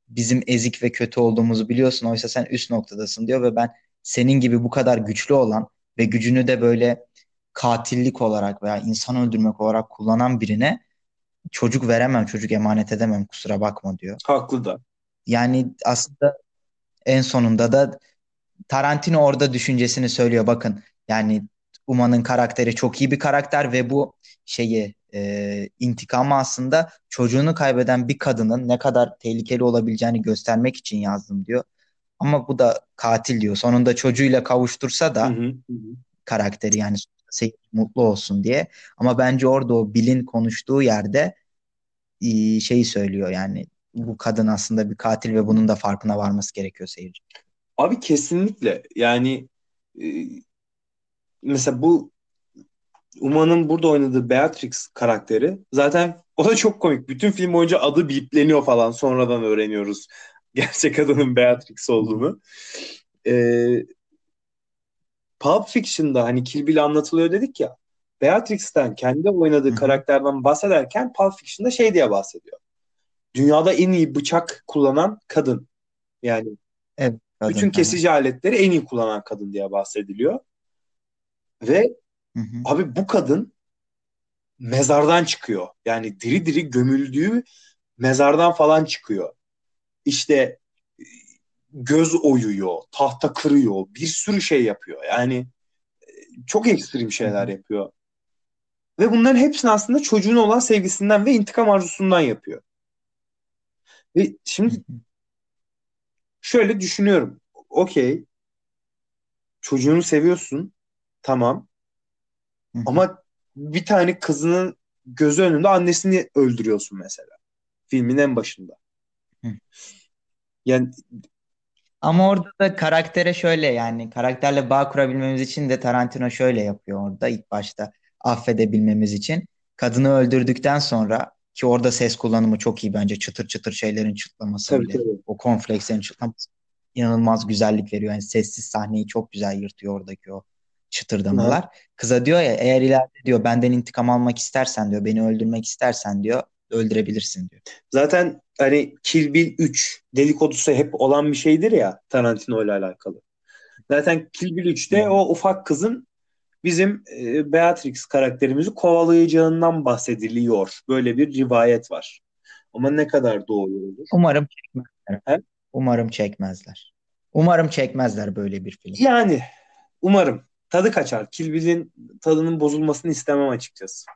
bizim ezik ve kötü olduğumuzu biliyorsun. Oysa sen üst noktadasın diyor. Ve ben senin gibi bu kadar güçlü olan ve gücünü de böyle katillik olarak veya insan öldürmek olarak kullanan birine çocuk veremem, çocuk emanet edemem kusura bakma diyor. Haklı da. Yani aslında en sonunda da Tarantino orada düşüncesini söylüyor. Bakın yani Uma'nın karakteri çok iyi bir karakter ve bu şeyi e, intikamı aslında çocuğunu kaybeden bir kadının ne kadar tehlikeli olabileceğini göstermek için yazdım diyor. Ama bu da katil diyor. Sonunda çocuğuyla kavuştursa da Hı hı, hı. karakteri yani mutlu olsun diye. Ama bence orada o Bill'in konuştuğu yerde e, şeyi söylüyor yani bu kadın aslında bir katil ve bunun da farkına varması gerekiyor seyirci. Abi kesinlikle yani e, mesela bu Uma'nın burada oynadığı Beatrix karakteri zaten o da çok komik. Bütün film boyunca adı bipleniyor falan sonradan öğreniyoruz gerçek adının Beatrix olduğunu. Ee, Pulp Fiction'da hani Kill Bill anlatılıyor dedik ya. Beatrix'ten kendi oynadığı Hı karakterden bahsederken Pulp Fiction'da şey diye bahsediyor. Dünyada en iyi bıçak kullanan kadın. Yani Evet, kadın, bütün kesici aletleri en iyi kullanan kadın diye bahsediliyor. Ve Hı hı. abi bu kadın mezardan çıkıyor. Yani diri diri gömüldüğü mezardan falan çıkıyor. İşte göz oyuyor, tahta kırıyor, bir sürü şey yapıyor. Yani e, çok ekstrem şeyler yapıyor. Ve bunların hepsini aslında çocuğuna olan sevgisinden ve intikam arzusundan yapıyor. Ve şimdi şöyle düşünüyorum. Okey, çocuğunu seviyorsun, tamam. Ama bir tane kızının gözü önünde annesini öldürüyorsun mesela. Filmin en başında. Hı. Yani Ama orada da karaktere şöyle yani karakterle bağ kurabilmemiz için de Tarantino şöyle yapıyor orada ilk başta affedebilmemiz için. Kadını öldürdükten sonra ki orada ses kullanımı çok iyi bence çıtır çıtır şeylerin çıtlaması tabii bile. tabii. O cornflakes'lerin çıtlaması inanılmaz güzellik veriyor. Yani sessiz sahneyi çok güzel yırtıyor oradaki o çıtırdamalar. Kıza diyor ya eğer ileride diyor benden intikam almak istersen diyor beni öldürmek istersen diyor öldürebilirsin diyor. Zaten hani Kill Bill 3 dedikodusu hep olan bir şeydir ya Tarantino ile alakalı. Zaten Kill Bill Hı 3'te hı. o ufak kızın bizim e, Beatrix karakterimizi kovalayacağından bahsediliyor. Böyle bir rivayet var. Ama ne kadar doğru olur? Umarım çekmezler. He? Umarım çekmezler. Umarım çekmezler böyle bir film. Yani umarım tadı kaçar. Kill Bill'in tadının bozulmasını istemem açıkçası.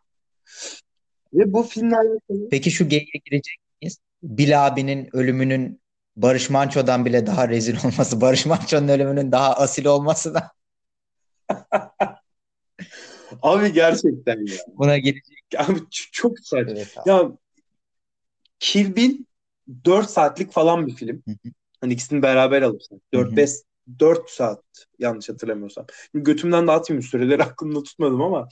Ve bu filmlerle Peki şu geyiğe girecek miyiz? Bill abinin ölümünün Barış Manço'dan bile daha rezil olması, Barış Manço'nun ölümünün daha asil olması da abi gerçekten ya. buna girecek. Abi çok saçma. Evet abi. Ya Kill Bill 4 saatlik falan bir film. Hani ikisini beraber alırsan. Hı hı. 4-5 4 saat yanlış hatırlamıyorsam. Şimdi götümden de atmayayım süreleri aklımda tutmadım ama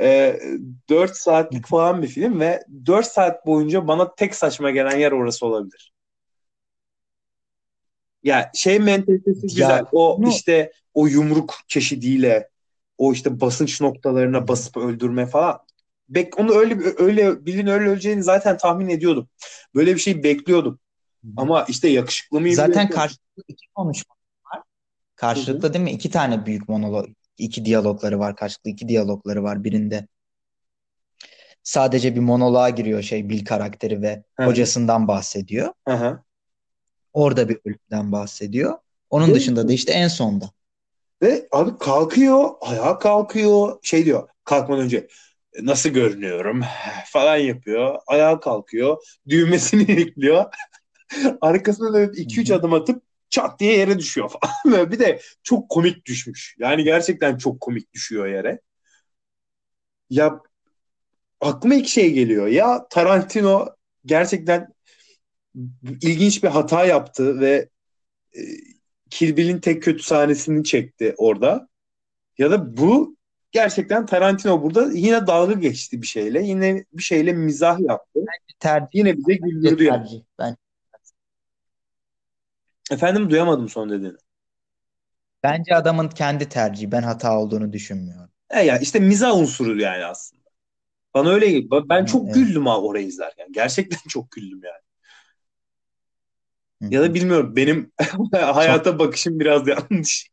e, 4 saatlik falan bir film ve 4 saat boyunca bana tek saçma gelen yer orası olabilir. Ya şey mentalitesi Ya güzel. O bunu işte o yumruk çeşidiyle o işte basınç noktalarına basıp öldürme falan. Bek onu öyle öyle bilin öyle öleceğini zaten tahmin ediyordum. Böyle bir şey bekliyordum. Ama işte yakışıklı mıyım Zaten karşılıklı iki konuşma var. Karşılıklı değil mi? İki tane büyük monolog, iki diyalogları var. Karşılıklı iki diyalogları var. Birinde sadece bir monoloğa giriyor şey Bill karakteri ve Hı hocasından bahsediyor. Hı hı. Orada bir ölümden bahsediyor. Onun Ve, dışında da işte en sonda. ve abi kalkıyor, ayağa kalkıyor, şey diyor kalkmadan önce nasıl görünüyorum falan yapıyor. Ayağa kalkıyor, düğmesini ekliyor. Arkasına dönüp Hı 2-3 hı. adım atıp çat diye yere düşüyor falan. Böyle bir de çok komik düşmüş. Yani gerçekten çok komik düşüyor yere. Ya aklıma iki şey geliyor. Ya Tarantino gerçekten ilginç bir hata yaptı ve e, Kill Bill'in tek kötü sahnesini çekti orada. Ya da bu gerçekten Tarantino burada yine dalga geçti bir şeyle. Yine bir şeyle mizah yaptı. Tercih, Yine bize güldürdü yani. tercih. Ben, Efendim duyamadım son dediğini. bence adamın kendi tercihi. Ben hata olduğunu düşünmüyorum. E ya işte mizah unsuru yani aslında. Bana öyle. Ben çok evet. güldüm ha orayı izlerken. Gerçekten çok güldüm yani. Hı Ya da bilmiyorum benim hayata bakışım biraz yanlış.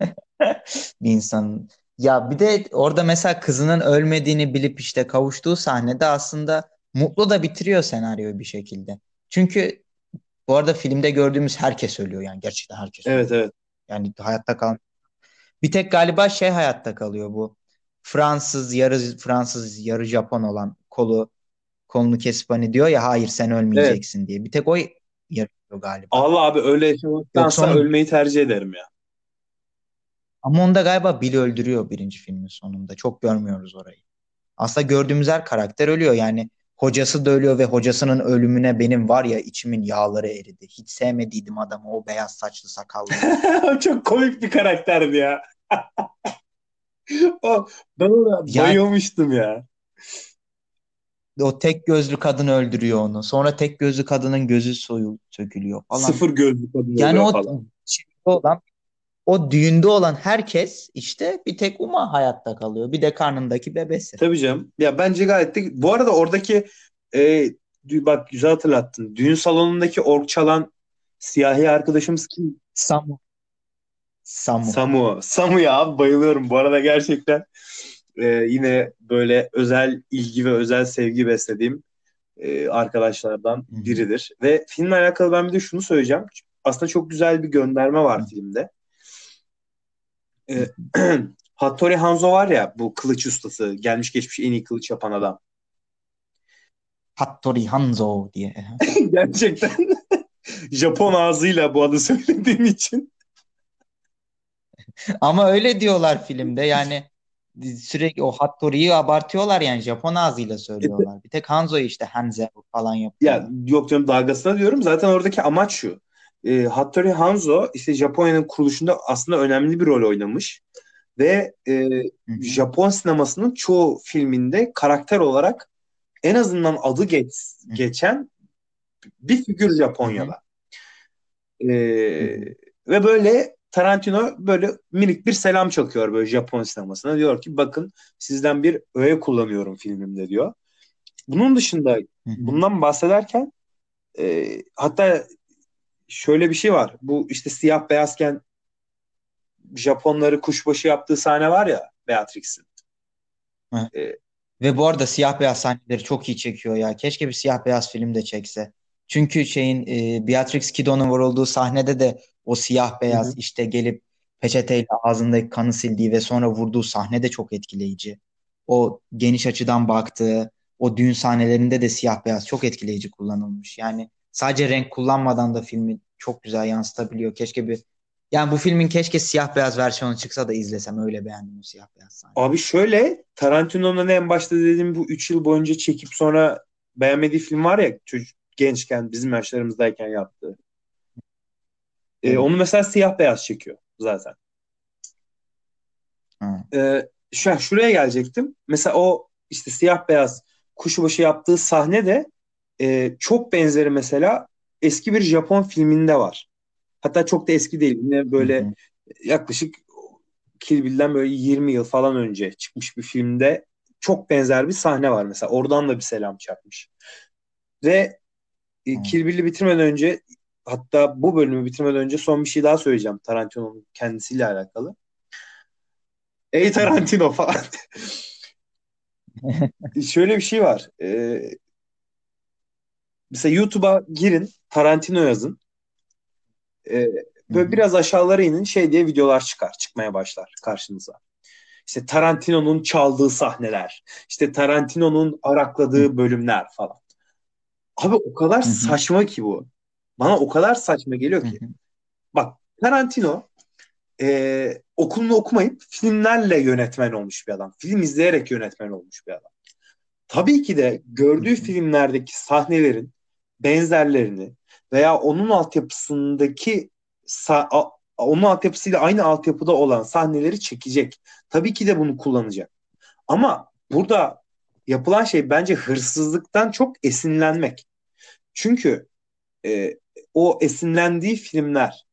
bir insanın. Ya bir de orada mesela kızının ölmediğini bilip işte kavuştuğu sahnede aslında mutlu da bitiriyor senaryoyu bir şekilde. Çünkü bu arada filmde gördüğümüz herkes ölüyor yani gerçekten herkes ölüyor. Evet evet. Yani hayatta kalan. Bir tek galiba şey hayatta kalıyor bu. Fransız yarı Fransız yarı Japon olan kolu kolunu kesip hani diyor ya hayır sen ölmeyeceksin diye. Bir tek o yarıyor galiba. Allah abi öyle yaşamaktansa onu- ölmeyi tercih ederim ya. Ama onda galiba Bill öldürüyor birinci filmin sonunda. Çok görmüyoruz orayı. Aslında gördüğümüz her karakter ölüyor. Yani hocası da ölüyor ve hocasının ölümüne benim var ya içimin yağları eridi. Hiç sevmediydim adamı o beyaz saçlı sakallı. Çok komik bir karakterdi ya. o, ben ona Yani- bayılmıştım ya. o tek gözlü kadın öldürüyor onu. Sonra tek gözlü kadının gözü soyu sökülüyor falan. Sıfır gözlü kadın Yani o falan. şeyde olan o düğünde olan herkes işte bir tek Uma hayatta kalıyor. Bir de karnındaki bebesi. Tabii canım. Ya bence gayet de... Bu arada oradaki e, bak güzel hatırlattın. Düğün salonundaki org çalan siyahi arkadaşımız kim? Samu. Samu. Samu. Samu ya abi bayılıyorum. Bu arada gerçekten e, yine böyle özel ilgi ve özel sevgi beslediğim e, arkadaşlardan Hı hı. biridir. Ve filmle alakalı ben bir de şunu söyleyeceğim. Aslında çok güzel bir gönderme var filmde. E, Hattori Hanzo var ya bu kılıç ustası. Gelmiş geçmiş en iyi kılıç yapan adam. Hattori Hanzo diye. Gerçekten Japon ağzıyla bu adı söylediğim için. Ama öyle diyorlar filmde yani sürekli o Hattori'yi abartıyorlar yani Japon ağzıyla söylüyorlar. Bir tek Hanzo'yu işte Hanze falan yapıyor. Ya yok canım dalgasına diyorum. Zaten oradaki amaç şu. E, Hattori Hanzo işte Japonya'nın kuruluşunda aslında önemli bir rol oynamış. Ve e. Japon sinemasının çoğu filminde karakter olarak en azından adı geç, geçen bir figür Japonya'da. E, ve böyle Tarantino böyle minik bir selam çakıyor böyle Japon sinemasına. Diyor ki bakın sizden bir öğe kullanıyorum filmimde diyor. Bunun dışında bundan bahsederken e, hatta şöyle bir şey var. Bu işte siyah beyazken Japonları kuşbaşı yaptığı sahne var ya Beatrix'in. Ve bu arada siyah beyaz sahneleri çok iyi çekiyor ya. Keşke bir siyah beyaz film de çekse. Çünkü şeyin e, Beatrix Kiddo'nun vurulduğu sahnede de o siyah beyaz hı. işte gelip peçeteyle ağzındaki kanı sildiği ve sonra vurduğu sahne de çok etkileyici. O geniş açıdan baktığı, o düğün sahnelerinde de siyah beyaz çok etkileyici kullanılmış. Yani sadece renk kullanmadan da filmi çok güzel yansıtabiliyor. Keşke bir yani bu filmin keşke siyah beyaz versiyonu çıksa da izlesem öyle beğendim o siyah beyaz sahneyi. Abi şöyle Tarantino'nun en başta dediğim bu 3 yıl boyunca çekip sonra beğenmediği film var ya çocuk gençken bizim yaşlarımızdayken yaptığı. E, Evet. onu mesela siyah beyaz çekiyor zaten. Ha. E, şu, şuraya gelecektim. Mesela o işte siyah beyaz kuşbaşı yaptığı sahne de e, çok benzeri mesela eski bir Japon filminde var. Hatta çok da eski değil. Yine böyle Hı hı. yaklaşık Kill Bill'den böyle 20 yıl falan önce çıkmış bir filmde çok benzer bir sahne var mesela. Oradan da bir selam çakmış. Ve e. Kill Bill'i bitirmeden önce hatta bu bölümü bitirmeden önce son bir şey daha söyleyeceğim Tarantino'nun kendisiyle alakalı. Ey Tarantino falan. Şöyle bir şey var. Ee, mesela YouTube'a girin, Tarantino yazın. Ee, böyle hı. biraz aşağılara inin şey diye videolar çıkar, çıkmaya başlar karşınıza. İşte Tarantino'nun çaldığı sahneler, işte Tarantino'nun arakladığı bölümler falan. Abi o kadar hı. saçma ki bu. Bana o kadar saçma geliyor ki. hı. Bak Tarantino e, okulunu okumayıp filmlerle yönetmen olmuş bir adam. Film izleyerek yönetmen olmuş bir adam. Tabii ki de gördüğü filmlerdeki sahnelerin benzerlerini veya onun altyapısındaki onun altyapısıyla aynı altyapıda olan sahneleri çekecek. Tabii ki de bunu kullanacak. Ama burada yapılan şey bence hırsızlıktan çok esinlenmek. Çünkü e, o esinlendiği filmler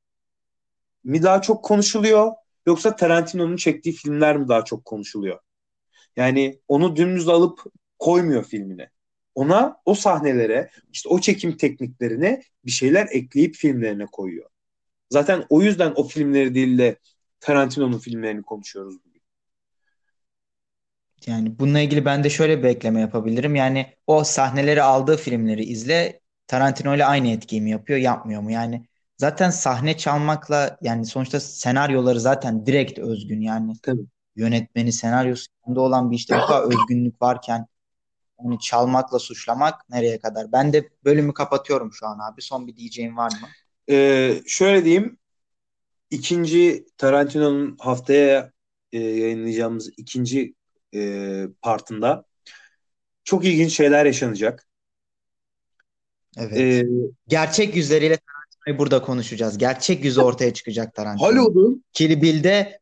mi daha çok konuşuluyor yoksa Tarantino'nun çektiği filmler mi daha çok konuşuluyor? Yani onu dümdüz alıp koymuyor filmine. Ona o sahnelere, işte o çekim tekniklerine bir şeyler ekleyip filmlerine koyuyor. Zaten o yüzden o filmleri değil de Tarantino'nun filmlerini konuşuyoruz bugün. Yani bununla ilgili ben de şöyle bir ekleme yapabilirim. Yani o sahneleri aldığı filmleri izle. Tarantino ile aynı etkiyi mi yapıyor, yapmıyor mu? Yani zaten sahne çalmakla yani sonuçta senaryoları zaten direkt özgün. Yani Tabii. yönetmeni, senaryosu olan bir işte bu kadar özgünlük varken onu çalmakla suçlamak nereye kadar? Ben de bölümü kapatıyorum şu an abi. Son bir diyeceğim var mı? Ee, şöyle diyeyim. ikinci Tarantino'nun haftaya e, yayınlayacağımız ikinci e, partında çok ilginç şeyler yaşanacak. Evet. Ee, Gerçek yüzleriyle Tarantino'yu burada konuşacağız. Gerçek yüzü ortaya çıkacak Tarantino. Hollywood'un Kill Bill'de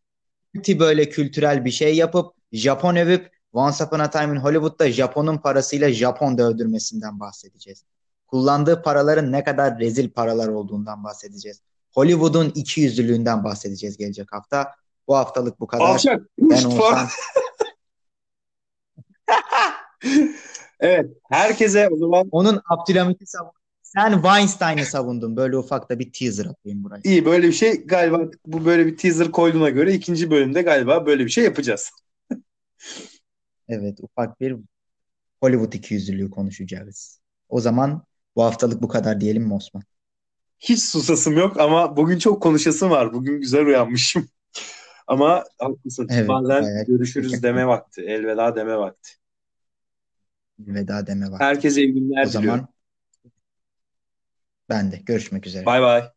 böyle kültürel bir şey yapıp Japon övüp Once Upon a Time in Hollywood'da Japon'un parasıyla Japon dövdürmesinden bahsedeceğiz. Kullandığı paraların ne kadar rezil paralar olduğundan bahsedeceğiz. Hollywood'un iki yüzlülüğünden bahsedeceğiz gelecek hafta. Bu haftalık bu kadar. alçak. Ben falan. Evet. Herkese o zaman onun Abdülhamit'i savun. Sen Weinstein'ı savundun. Böyle ufak da bir teaser atayım buraya. iyi böyle bir şey galiba bu böyle bir teaser koyduğuna göre ikinci bölümde galiba böyle bir şey yapacağız. Evet, ufak bir Hollywood ikiyüzlülüğü konuşacağız. O zaman bu haftalık bu kadar diyelim mi Osman? Hiç susasım yok ama bugün çok konuşasım var. Bugün güzel uyanmışım. Ama haklısın. Evet, Bazen bayağı görüşürüz deme vakti. Elveda deme vakti. veda deme var. Herkese iyi günler O diliyorum. zaman ben de görüşmek üzere. Bay bay.